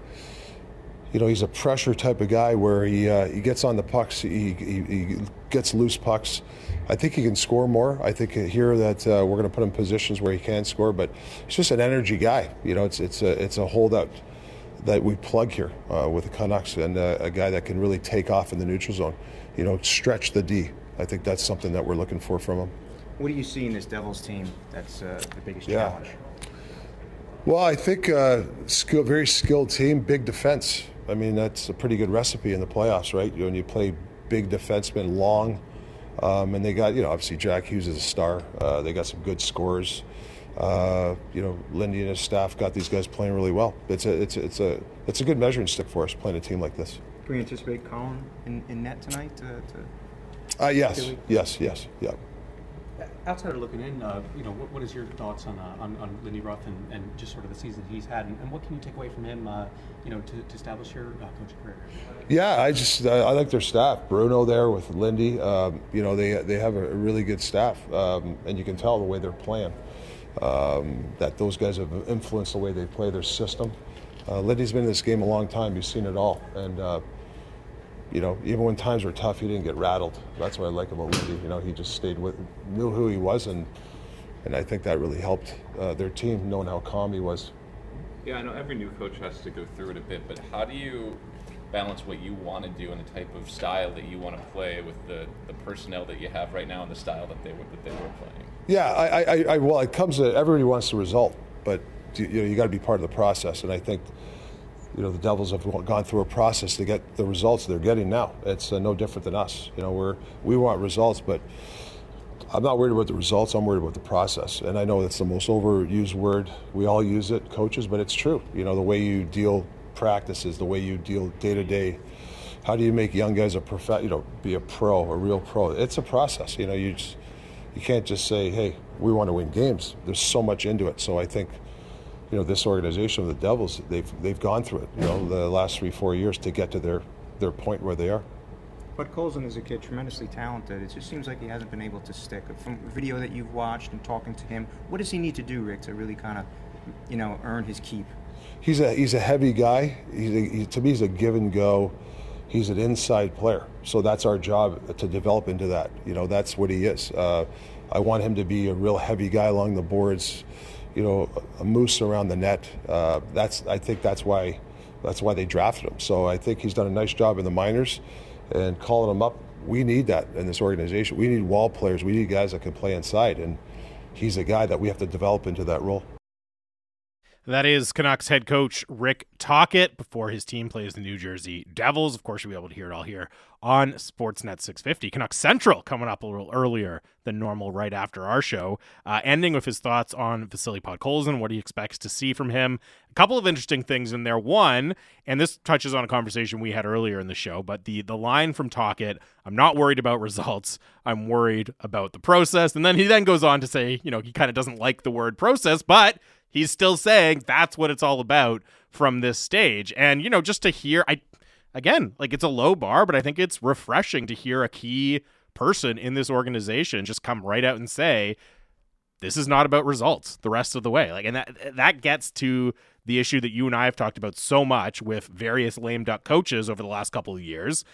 you know he's a pressure type of guy where he uh, he gets on the pucks, he, he, he gets loose pucks. I think he can score more. I think here that uh, we're going to put him in positions where he can score, but he's just an energy guy. You know, it's it's a it's a holdout that we plug here uh, with the Canucks and uh, a guy that can really take off in the neutral zone. You know, stretch the D. I think that's something that we're looking for from him. What do you see in this Devils team that's uh, the biggest Yeah. challenge? Well, I think uh, skill, very skilled team, big defense. I mean, that's a pretty good recipe in the playoffs, right? When you play big defensemen, long, um, and they got you know obviously Jack Hughes is a star. Uh, they got some good scorers. Uh, you know, Lindy and his staff got these guys playing really well. It's a it's a, it's a it's a good measuring stick for us playing a team like this. Can we anticipate Colin in, in net tonight? To, to Uh, yes, yes, yes, yeah. outside of looking in, uh, you know, what, what is your thoughts on, uh, on on Lindy Ruff and, and just sort of the season he's had, and, and what can you take away from him, uh, you know, to, to establish your uh, coaching career? Yeah, I just I like their staff. Bruno there with Lindy, um, you know, they they have a really good staff, um, and you can tell the way they're playing um, that those guys have influenced the way they play their system. Uh, Lindy's been in this game a long time. You've seen it all, and uh, you know, even when times were tough, he didn't get rattled. That's what I like about Lindy. You know, he just stayed with, knew who he was, and and I think that really helped uh, their team, knowing how calm he was. Yeah, I know every new coach has to go through it a bit, but how do you balance what you want to do and the type of style that you want to play with the, the personnel that you have right now and the style that they that they were playing? Yeah, I, I, I well, it comes to everybody wants the result, but you, you know you got to be part of the process, and I think you know the Devils have gone through a process to get the results they're getting now. It's uh, no different than us. You know, we're we want results, but I'm not worried about the results. I'm worried about the process, and I know that's the most overused word. We all use it, coaches, but it's true. You know, the way you deal practices, the way you deal day to day. How do you make young guys a prof- you know, be a pro, a real pro? It's a process. You know, you just you can't just say, "Hey, we want to win games." There's so much into it. So I think, you know, this organization, of the Devils, they've they've gone through it. You know, the last three, four years to get to their their point where they are. Podkolzin is a kid tremendously talented. It just seems like he hasn't been able to stick. From video that you've watched and talking to him, what does he need to do, Rick, to really kind of, you know, earn his keep? He's a he's a heavy guy. He's a, he, to me, he's a give and go. He's an inside player, so that's our job to develop into that. You know, that's what he is. Uh, I want him to be a real heavy guy along the boards. You know, a moose around the net. Uh, that's I think that's why that's why they drafted him. So I think he's done a nice job in the minors and calling him up. We need that in this organization. We need wall players. We need guys that can play inside, and he's a guy that we have to develop into that role. That is Canucks head coach Rick Tocchet before his team plays the New Jersey Devils. Of course, you'll be able to hear it all here on Sportsnet 650. Canucks Central coming up a little earlier than normal right after our show, uh, ending with his thoughts on Vasily Podkolzin, what he expects to see from him. A couple of interesting things in there. One, and this touches on a conversation we had earlier in the show, but the the line from Tocchet, I'm not worried about results. I'm worried about the process. And then he then goes on to say, you know, he kind of doesn't like the word process, but he's still saying that's what it's all about from this stage. And, you know, just to hear, I, again, like it's a low bar, but I think it's refreshing to hear a key person in this organization just come right out and say, this is not about results the rest of the way. Like, and that, that gets to the issue that you and I have talked about so much with various lame duck coaches over the last couple of years.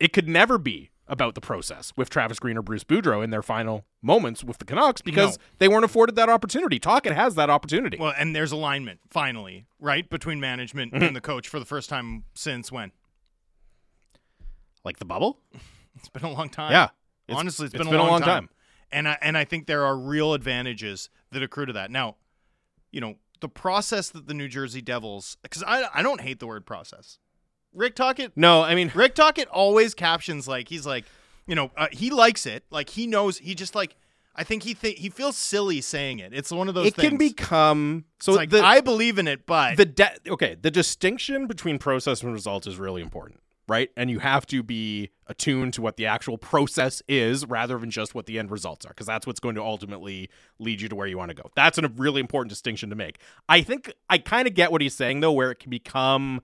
It could never be about the process with Travis Green or Bruce Boudreau in their final moments with the Canucks because No. they weren't afforded that opportunity. Tocchet has that opportunity. Well, and there's alignment finally, right, between management Mhm. and the coach for the first time since when? Like the bubble? It's been a long time. Yeah. It's- honestly, it's it's been, been a a long, long time. time. And I and I think there are real advantages that accrue to that. Now, you know, the process that the New Jersey Devils, because I I don't hate the word process. Rick Tocchet, no, I mean Rick Tocchet always captions like he's like, you know, uh, he likes it. Like he knows he just like. I think he th- he feels silly saying it. It's one of those. it can become so like, the, I believe in it, but the de- okay the distinction between process and result is really important right and you have to be attuned to what the actual process is rather than just what the end results are because that's what's going to ultimately lead you to where you want to go that's a really important distinction to make i think i kind of get what he's saying though where it can become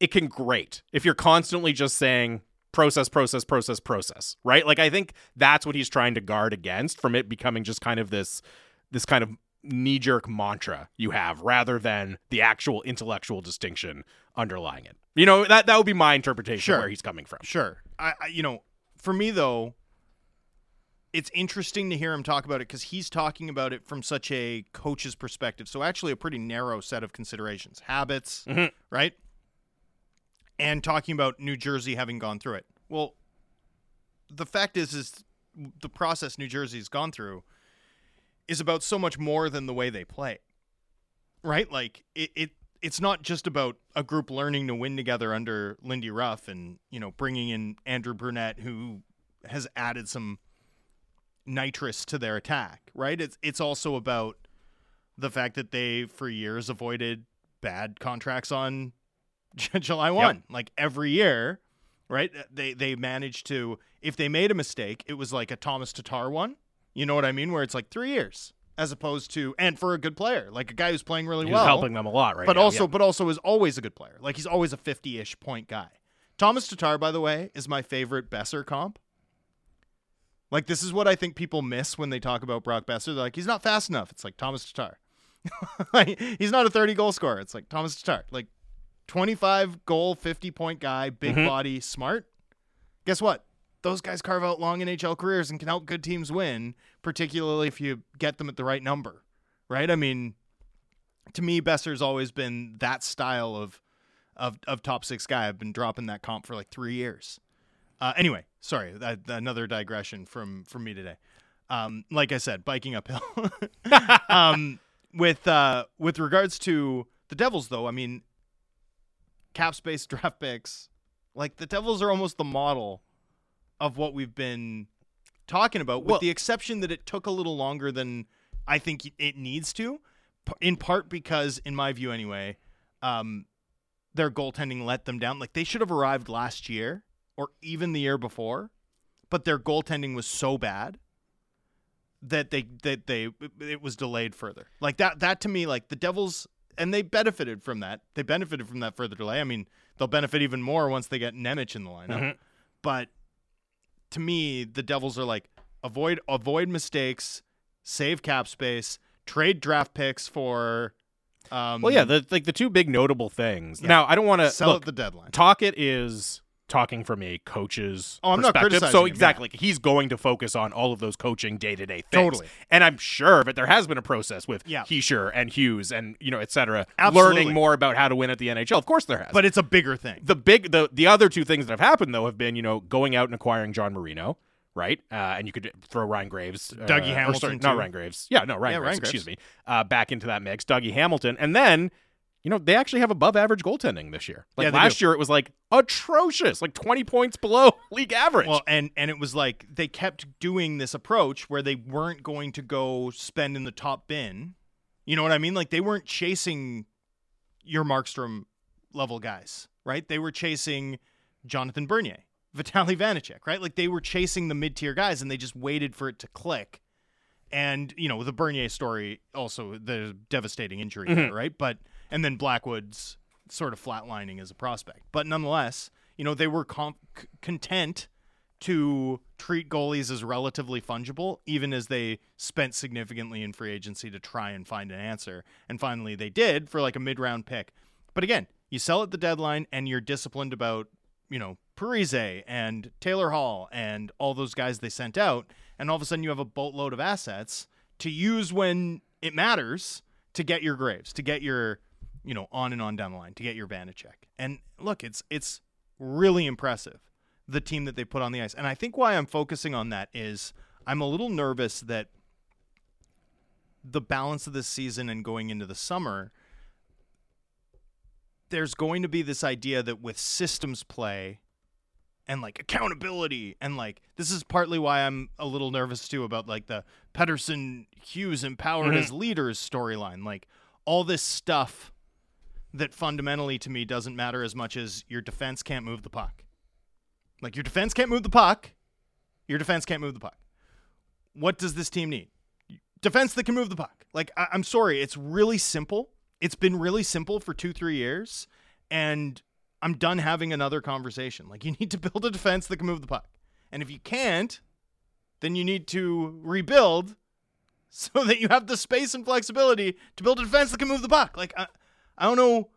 it can grate if you're constantly just saying process process process process right like i think that's what he's trying to guard against from it becoming just kind of this this kind of knee-jerk mantra you have rather than the actual intellectual distinction underlying it you know that that would be my interpretation Sure. of where he's coming from Sure. I, I you know, for me though, it's interesting to hear him talk about it because he's talking about it from such a coach's perspective. So actually, a pretty narrow set of considerations, habits, Mhm. right? And talking about New Jersey having gone through it. Well, the fact is, is the process New Jersey's gone through is about so much more than the way they play, right? Like it, it it's not just about a group learning to win together under Lindy Ruff and you know bringing in Andrew Brunette who has added some nitrous to their attack, right? It's it's also about the fact that they for years avoided bad contracts on July 1. Like every year, right? They they managed to if they made a mistake, it was like a Tomas Tatar one, You know what I mean? Where it's like three years as opposed to and for a good player, like a guy who's playing really Who's well, helping them a lot right But now, also, yeah. but also is always a good player. Like he's always a fifty-ish point guy. Tomas Tatar, by the way, is my favorite Boeser comp. Like this is what I think people miss when they talk about Brock Boeser. They're like, he's not fast enough. It's like Tomas Tatar. like, he's not a 30 goal scorer. It's like Tomas Tatar. Like 25 goal, 50 point guy, big Mhm. body, smart. Guess what? Those guys carve out long NHL careers and can help good teams win, particularly if you get them at the right number. Right? I mean, to me, Boeser's always been that style of of of top six guy. I've been dropping that comp for like three years. Uh, anyway, sorry, that, another digression from from me today. Um, like I said, biking uphill. um, with uh, with regards to the Devils, though, I mean, cap space draft picks, like the Devils are almost the model of what we've been talking about, with Well- the exception that it took a little longer than I think it needs to, in part because, in my view, anyway, um, their goaltending let them down. Like they should have arrived last year or even the year before, but their goaltending was so bad that they that they it was delayed further. Like that that to me like the Devils and they benefited from that. They benefited from that further delay. I mean, they'll benefit even more once they get Nemec in the lineup. Mhm. But to me, the Devils are like avoid avoid mistakes, save cap space, trade draft picks for um Well, yeah, the like the two big notable things. Yeah. Now, I don't want to Sell at the deadline. Talk is talking from a coach's Oh, I'm not perspective. criticizing so him, yeah. exactly, he's going to focus on all of those coaching day to day things. Totally. And I'm sure that there has been a process with Yeah. Hischier and Hughes and you know, et cetera, Absolutely. learning more about how to win at the NHL. Of course, there has. but it's a bigger thing. the big the the other two things that have happened though have been you know going out and acquiring John Marino. Right, uh, and you could throw Ryan Graves, uh, Dougie Hamilton, sorry, not. Ryan Graves. Yeah, no, Ryan Yeah, Graves. Ryan excuse me. Uh, back into that mix, Dougie Hamilton, and then you know they actually have above average goaltending this year. Like Yeah, last do. year, it was like atrocious, like twenty points below league average. Well, and and it was like they kept doing this approach where they weren't going to go spend in the top bin. You know what I mean? Like they weren't chasing your Markstrom level guys, right? They were chasing Jonathan Bernier, Vitek Vanecek, right? Like they were chasing the mid tier guys, and they just waited for it to click. And you know the Bernier story, also the devastating injury, Mhm. there, right? But and then Blackwood's sort of flatlining as a prospect, but nonetheless, you know they were comp- content to treat goalies as relatively fungible, even as they spent significantly in free agency to try and find an answer. And finally, they did for like a mid round pick. But again, you sell at the deadline and you're disciplined about, you know, Parise and Taylor Hall and all those guys they sent out. And all of a sudden, you have a boatload of assets to use when it matters to get your Graves, to get your, you know, on and on down the line, to get your Vanecek. And look, it's it's really impressive the team that they put on the ice. And I think why I'm focusing on that is I'm a little nervous that the balance of this season and going into the summer, there's going to be this idea that with systems play and like accountability and like this is partly why I'm a little nervous too about like the Pettersson Hughes empowered Mhm. as leaders storyline. Like all this stuff that fundamentally to me doesn't matter as much as your defense can't move the puck. Like your defense can't move the puck. Your defense can't move the puck. What does this team need? Defense that can move the puck. Like I- I'm sorry, it's really simple. It's been really simple for two, three years, and I'm done having another conversation. Like you need to build a defense that can move the puck, and if you can't, then you need to rebuild so that you have the space and flexibility to build a defense that can move the puck. Like I, I don't know.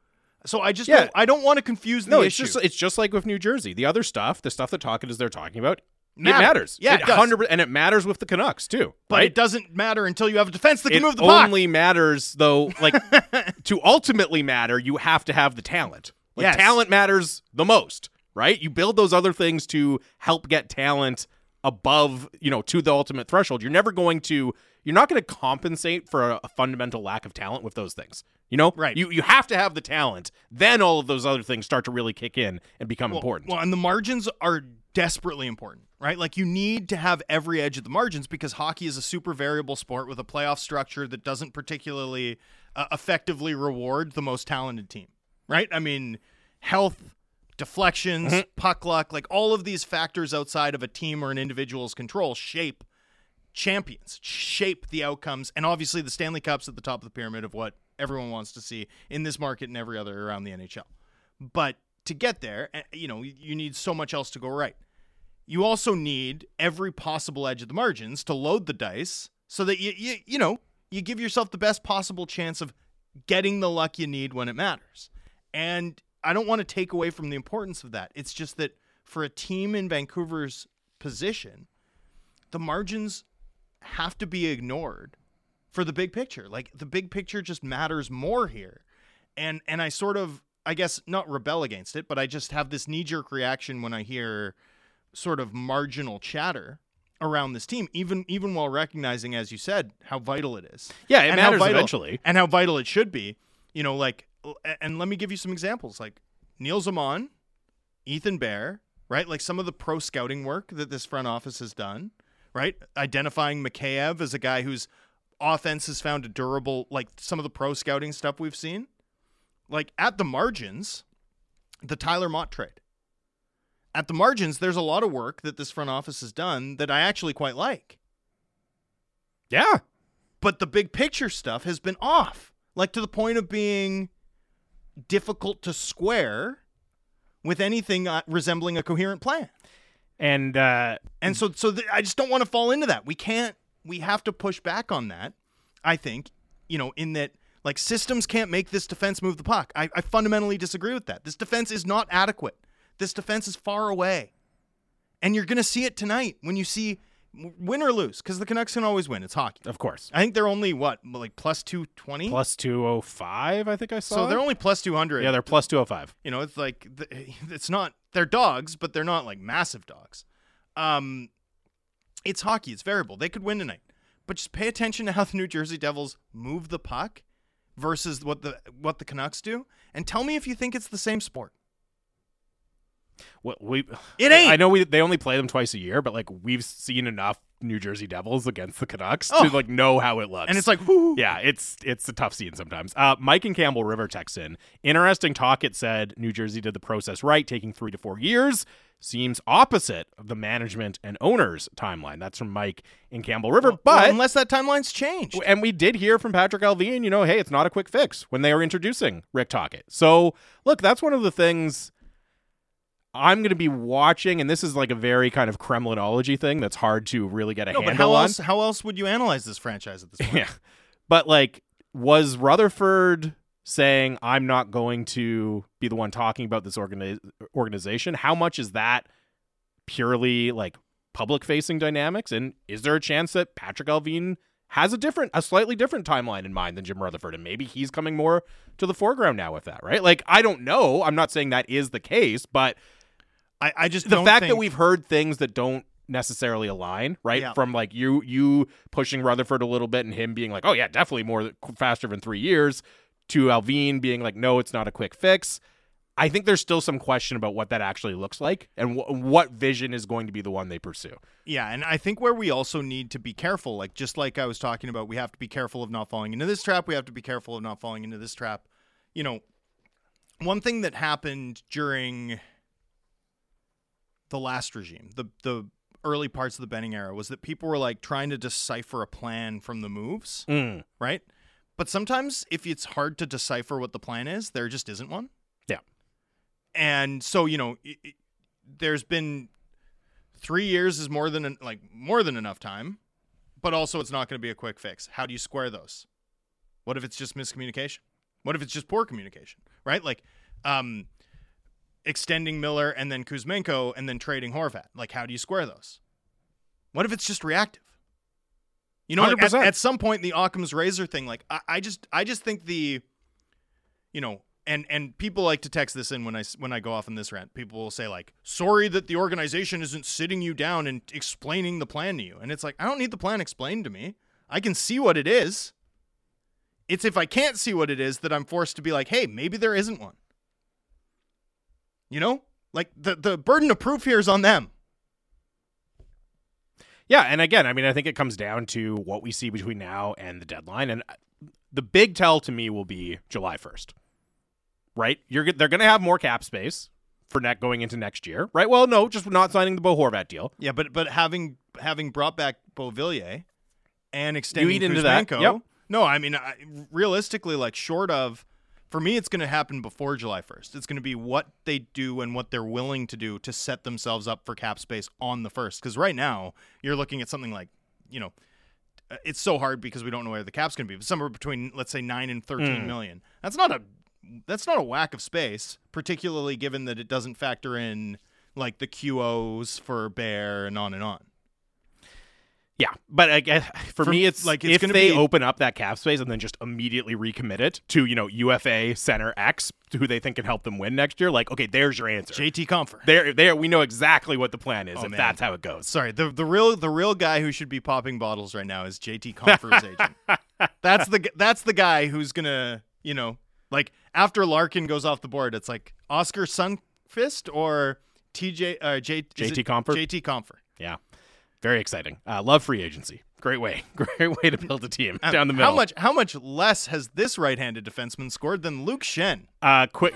So I just Yeah. don't, I don't want to confuse the no, it's just it's just like with New Jersey. The other stuff, the stuff that Tocchet is they're talking about, Matter. it matters. Yeah, it. 100 and it matters with the Canucks too. but right? it doesn't matter until you have a defense that can it move the puck. only matters though like to ultimately matter you have to have the talent like Yes. talent matters the most right you build those other things to help get talent above you know to the ultimate threshold you're never going to you're not going to compensate for a, a fundamental lack of talent with those things you know Right. you you have to have the talent then all of those other things start to really kick in and become well, important Well, and the margins are desperately important, right? Like you need to have every edge of the margins because hockey is a super variable sport with a playoff structure that doesn't particularly uh, effectively reward the most talented team, right? I mean, health, deflections, Mm-hmm. puck luck, like all of these factors outside of a team or an individual's control shape champions, shape the outcomes, and obviously the Stanley Cup's at the top of the pyramid of what everyone wants to see in this market and every other around the NHL. But to get there, eh, you know, you need so much else to go right. You also need every possible edge of the margins to load the dice so that you you, you know, you give yourself the best possible chance of getting the luck you need when it matters. And I don't want to take away from the importance of that. It's just that for a team in Vancouver's position, the margins have to be ignored for the big picture. Like the big picture just matters more here. And and I sort of I guess not rebel against it, but I just have this knee jerk reaction when I hear sort of marginal chatter around this team, even even while recognizing, as you said, how vital it is. Yeah, it and matters how vital, eventually. and how vital it should be. You know, like, and let me give you some examples, like Nils Åman, Ethan Bear, right? Like some of the pro scouting work that this front office has done, right? Identifying Mikheyev as a guy whose offense has found a durable, like some of the pro scouting stuff we've seen, like at the margins, the Tyler Motte trade at the margins, there's a lot of work that this front office has done that I actually quite like. Yeah. But the big picture stuff has been off, like to the point of being difficult to square with anything uh, resembling a coherent plan. And uh and so so th- I just don't want to fall into that. We can't we have to push back on that. I think, you know, in that like systems can't make this defense move the puck. I, I fundamentally disagree with that. This defense is not adequate. This defense is far away. And you're going to see it tonight when you see win or lose because the Canucks can always win. It's hockey. Of course. I think they're only what, like plus 220? Plus 205, I think I saw. So they're only plus 200. Yeah, they're plus 205. You know, it's like it's not they're dogs, but they're not like massive dogs. Um it's hockey, it's variable. They could win tonight. But just pay attention to how the New Jersey Devils move the puck versus what the what the Canucks do and tell me if you think it's the same sport. Well, we It ain't. I know we they only play them twice a year, but like we've seen enough New Jersey Devils against the Canucks Oh. to like know how it looks. And it's like, whoo. yeah, it's it's a tough scene sometimes. Uh, Mike and Campbell River text in interesting talk. It said New Jersey did the process right, taking three to four years. Seems opposite of the management and owners timeline. That's from Mike in Campbell River. Well, but unless that timeline's changed. and we did hear from Patrik Allvin, you know, hey, it's not a quick fix when they were introducing Rick Tocchet. So, look, that's one of the things I'm going to be watching, and this is like a very kind of Kremlinology thing that's hard to really get a No, but handle how on. else how else would you analyze this franchise at this point? yeah. But like, was Rutherford saying, I'm not going to be the one talking about this organi- organization? How much is that purely like public facing dynamics? And is there a chance that Patrik Allvin has a different, a slightly different timeline in mind than Jim Rutherford? And maybe he's coming more to the foreground now with that, right? Like, I don't know. I'm not saying that is the case, but I, I just the fact that we've heard things that don't necessarily align, right? Yeah. From like you you pushing Rutherford a little bit and him being like, "Oh yeah, definitely more faster than 3 years," to Allvin being like, "No, it's not a quick fix." I think there's still some question about what that actually looks like and wh- what vision is going to be the one they pursue. Yeah, and I think where we also need to be careful, like just like I was talking about, we have to be careful of not falling into this trap. We have to be careful of not falling into this trap. You know, one thing that happened during the last regime, the the early parts of the Benning era, was that people were like trying to decipher a plan from the moves, Mm. right? But sometimes if it's hard to decipher what the plan is, there just isn't one. Yeah. And so, you know, it, it- there's been three years is more than like more than enough time, but also it's not going to be a quick fix. How do you square those? What if it's just miscommunication? What if it's just poor communication? Right? Like, um, extending Miller and then Kuzmenko and then trading Horvat. Like, how do you square those? What if it's just reactive? You know, like, at, at some point the Occam's razor thing, like I, I just I just think the you know, and and people like to text this in when I when I go off on this rant. People will say like, "Sorry that the organization isn't sitting you down and explaining the plan to you." And it's like, I don't need the plan explained to me. I can see what it is. It's if I can't see what it is that I'm forced to be like, "Hey, maybe there isn't one." You know, like the the burden of proof here is on them. Yeah, and again, I mean, I think it comes down to what we see between now and the deadline, and uh, the big tell to me will be July first. Right? You're they're going to have more cap space for net going into next year, right? Well, no, just not signing the Bo Horvat deal. Yeah, but but having having brought back Beauvillier and extending eat into that. Yep. No, I mean I, realistically, like short of, for me, it's going to happen before July first. It's going to be what they do and what they're willing to do to set themselves up for cap space on the first. Because right now you're looking at something like, you know, uh, it's so hard because we don't know where the cap's going to be. But somewhere between let's say nine and thirteen Mm. million. That's not a that's not a whack of space, particularly given that it doesn't factor in like the QOs for Bear and on and on. Yeah, but I guess for, For- me, it's like, it's if they be- open up that cap space and then just immediately recommit it to you know UFA center X, who they think can help them win next year. Like, okay, there's your answer. JT Compher. There, there, we know exactly what the plan is Oh, if man. that's how it goes. Sorry, the the real the real guy who should be popping bottles right now is JT Compher's agent. That's the that's the guy who's gonna you know like after Larkin goes off the board, it's like Oskar Sundqvist or TJ uh, J, JT it Compher? JT Compher. Yeah, very exciting. Uh, love free agency. Great way, great way to build a team Um, down the middle. How much how much less has this right-handed defenseman scored than Luke Schenn? Uh, quick,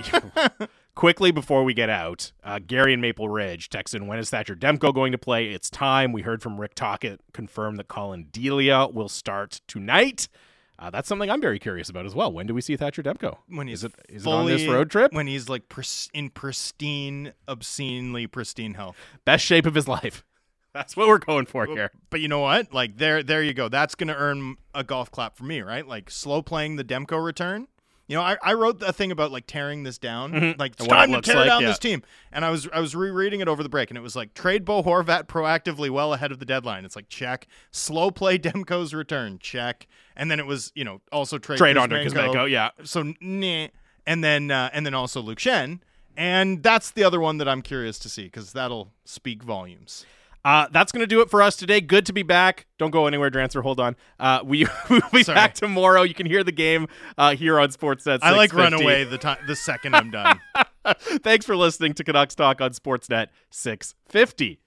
quickly before we get out, uh, Gary and Maple Ridge texted, "When is Thatcher Demko going to play? It's time." We heard from Rick Tocchet confirm that Collin Delia will start tonight. Uh, that's something I'm very curious about as well. When do we see Thatcher Demko? When he's is it is it on this road trip? When he's like pris- in pristine, obscenely pristine health. Best shape of his life. That's what we're going for here. But you know what? Like there, there you go. That's gonna earn a golf clap for me, right? Like slow playing the Demko return. You know, I, I wrote a thing about like tearing this down, Mhm. like it's what it time to tear like, down yeah. this team. And I was I was rereading it over the break, and it was like trade Bo Horvat proactively well ahead of the deadline. It's like check, slow play Demko's return, check, and then it was you know also trade Trade Andrei Kuzmenko, yeah. So nah, and then uh, and then also Luke Schenn, and that's the other one that I'm curious to see because that'll speak volumes. Uh, that's going to do it for us today. Good to be back. Don't go anywhere, Drancer. Hold on. Uh, we will be Sorry. back tomorrow. You can hear the game uh, here on Sportsnet. I like 650. Runaway the time the second I'm done. Thanks for listening to Canucks Talk on Sportsnet 650.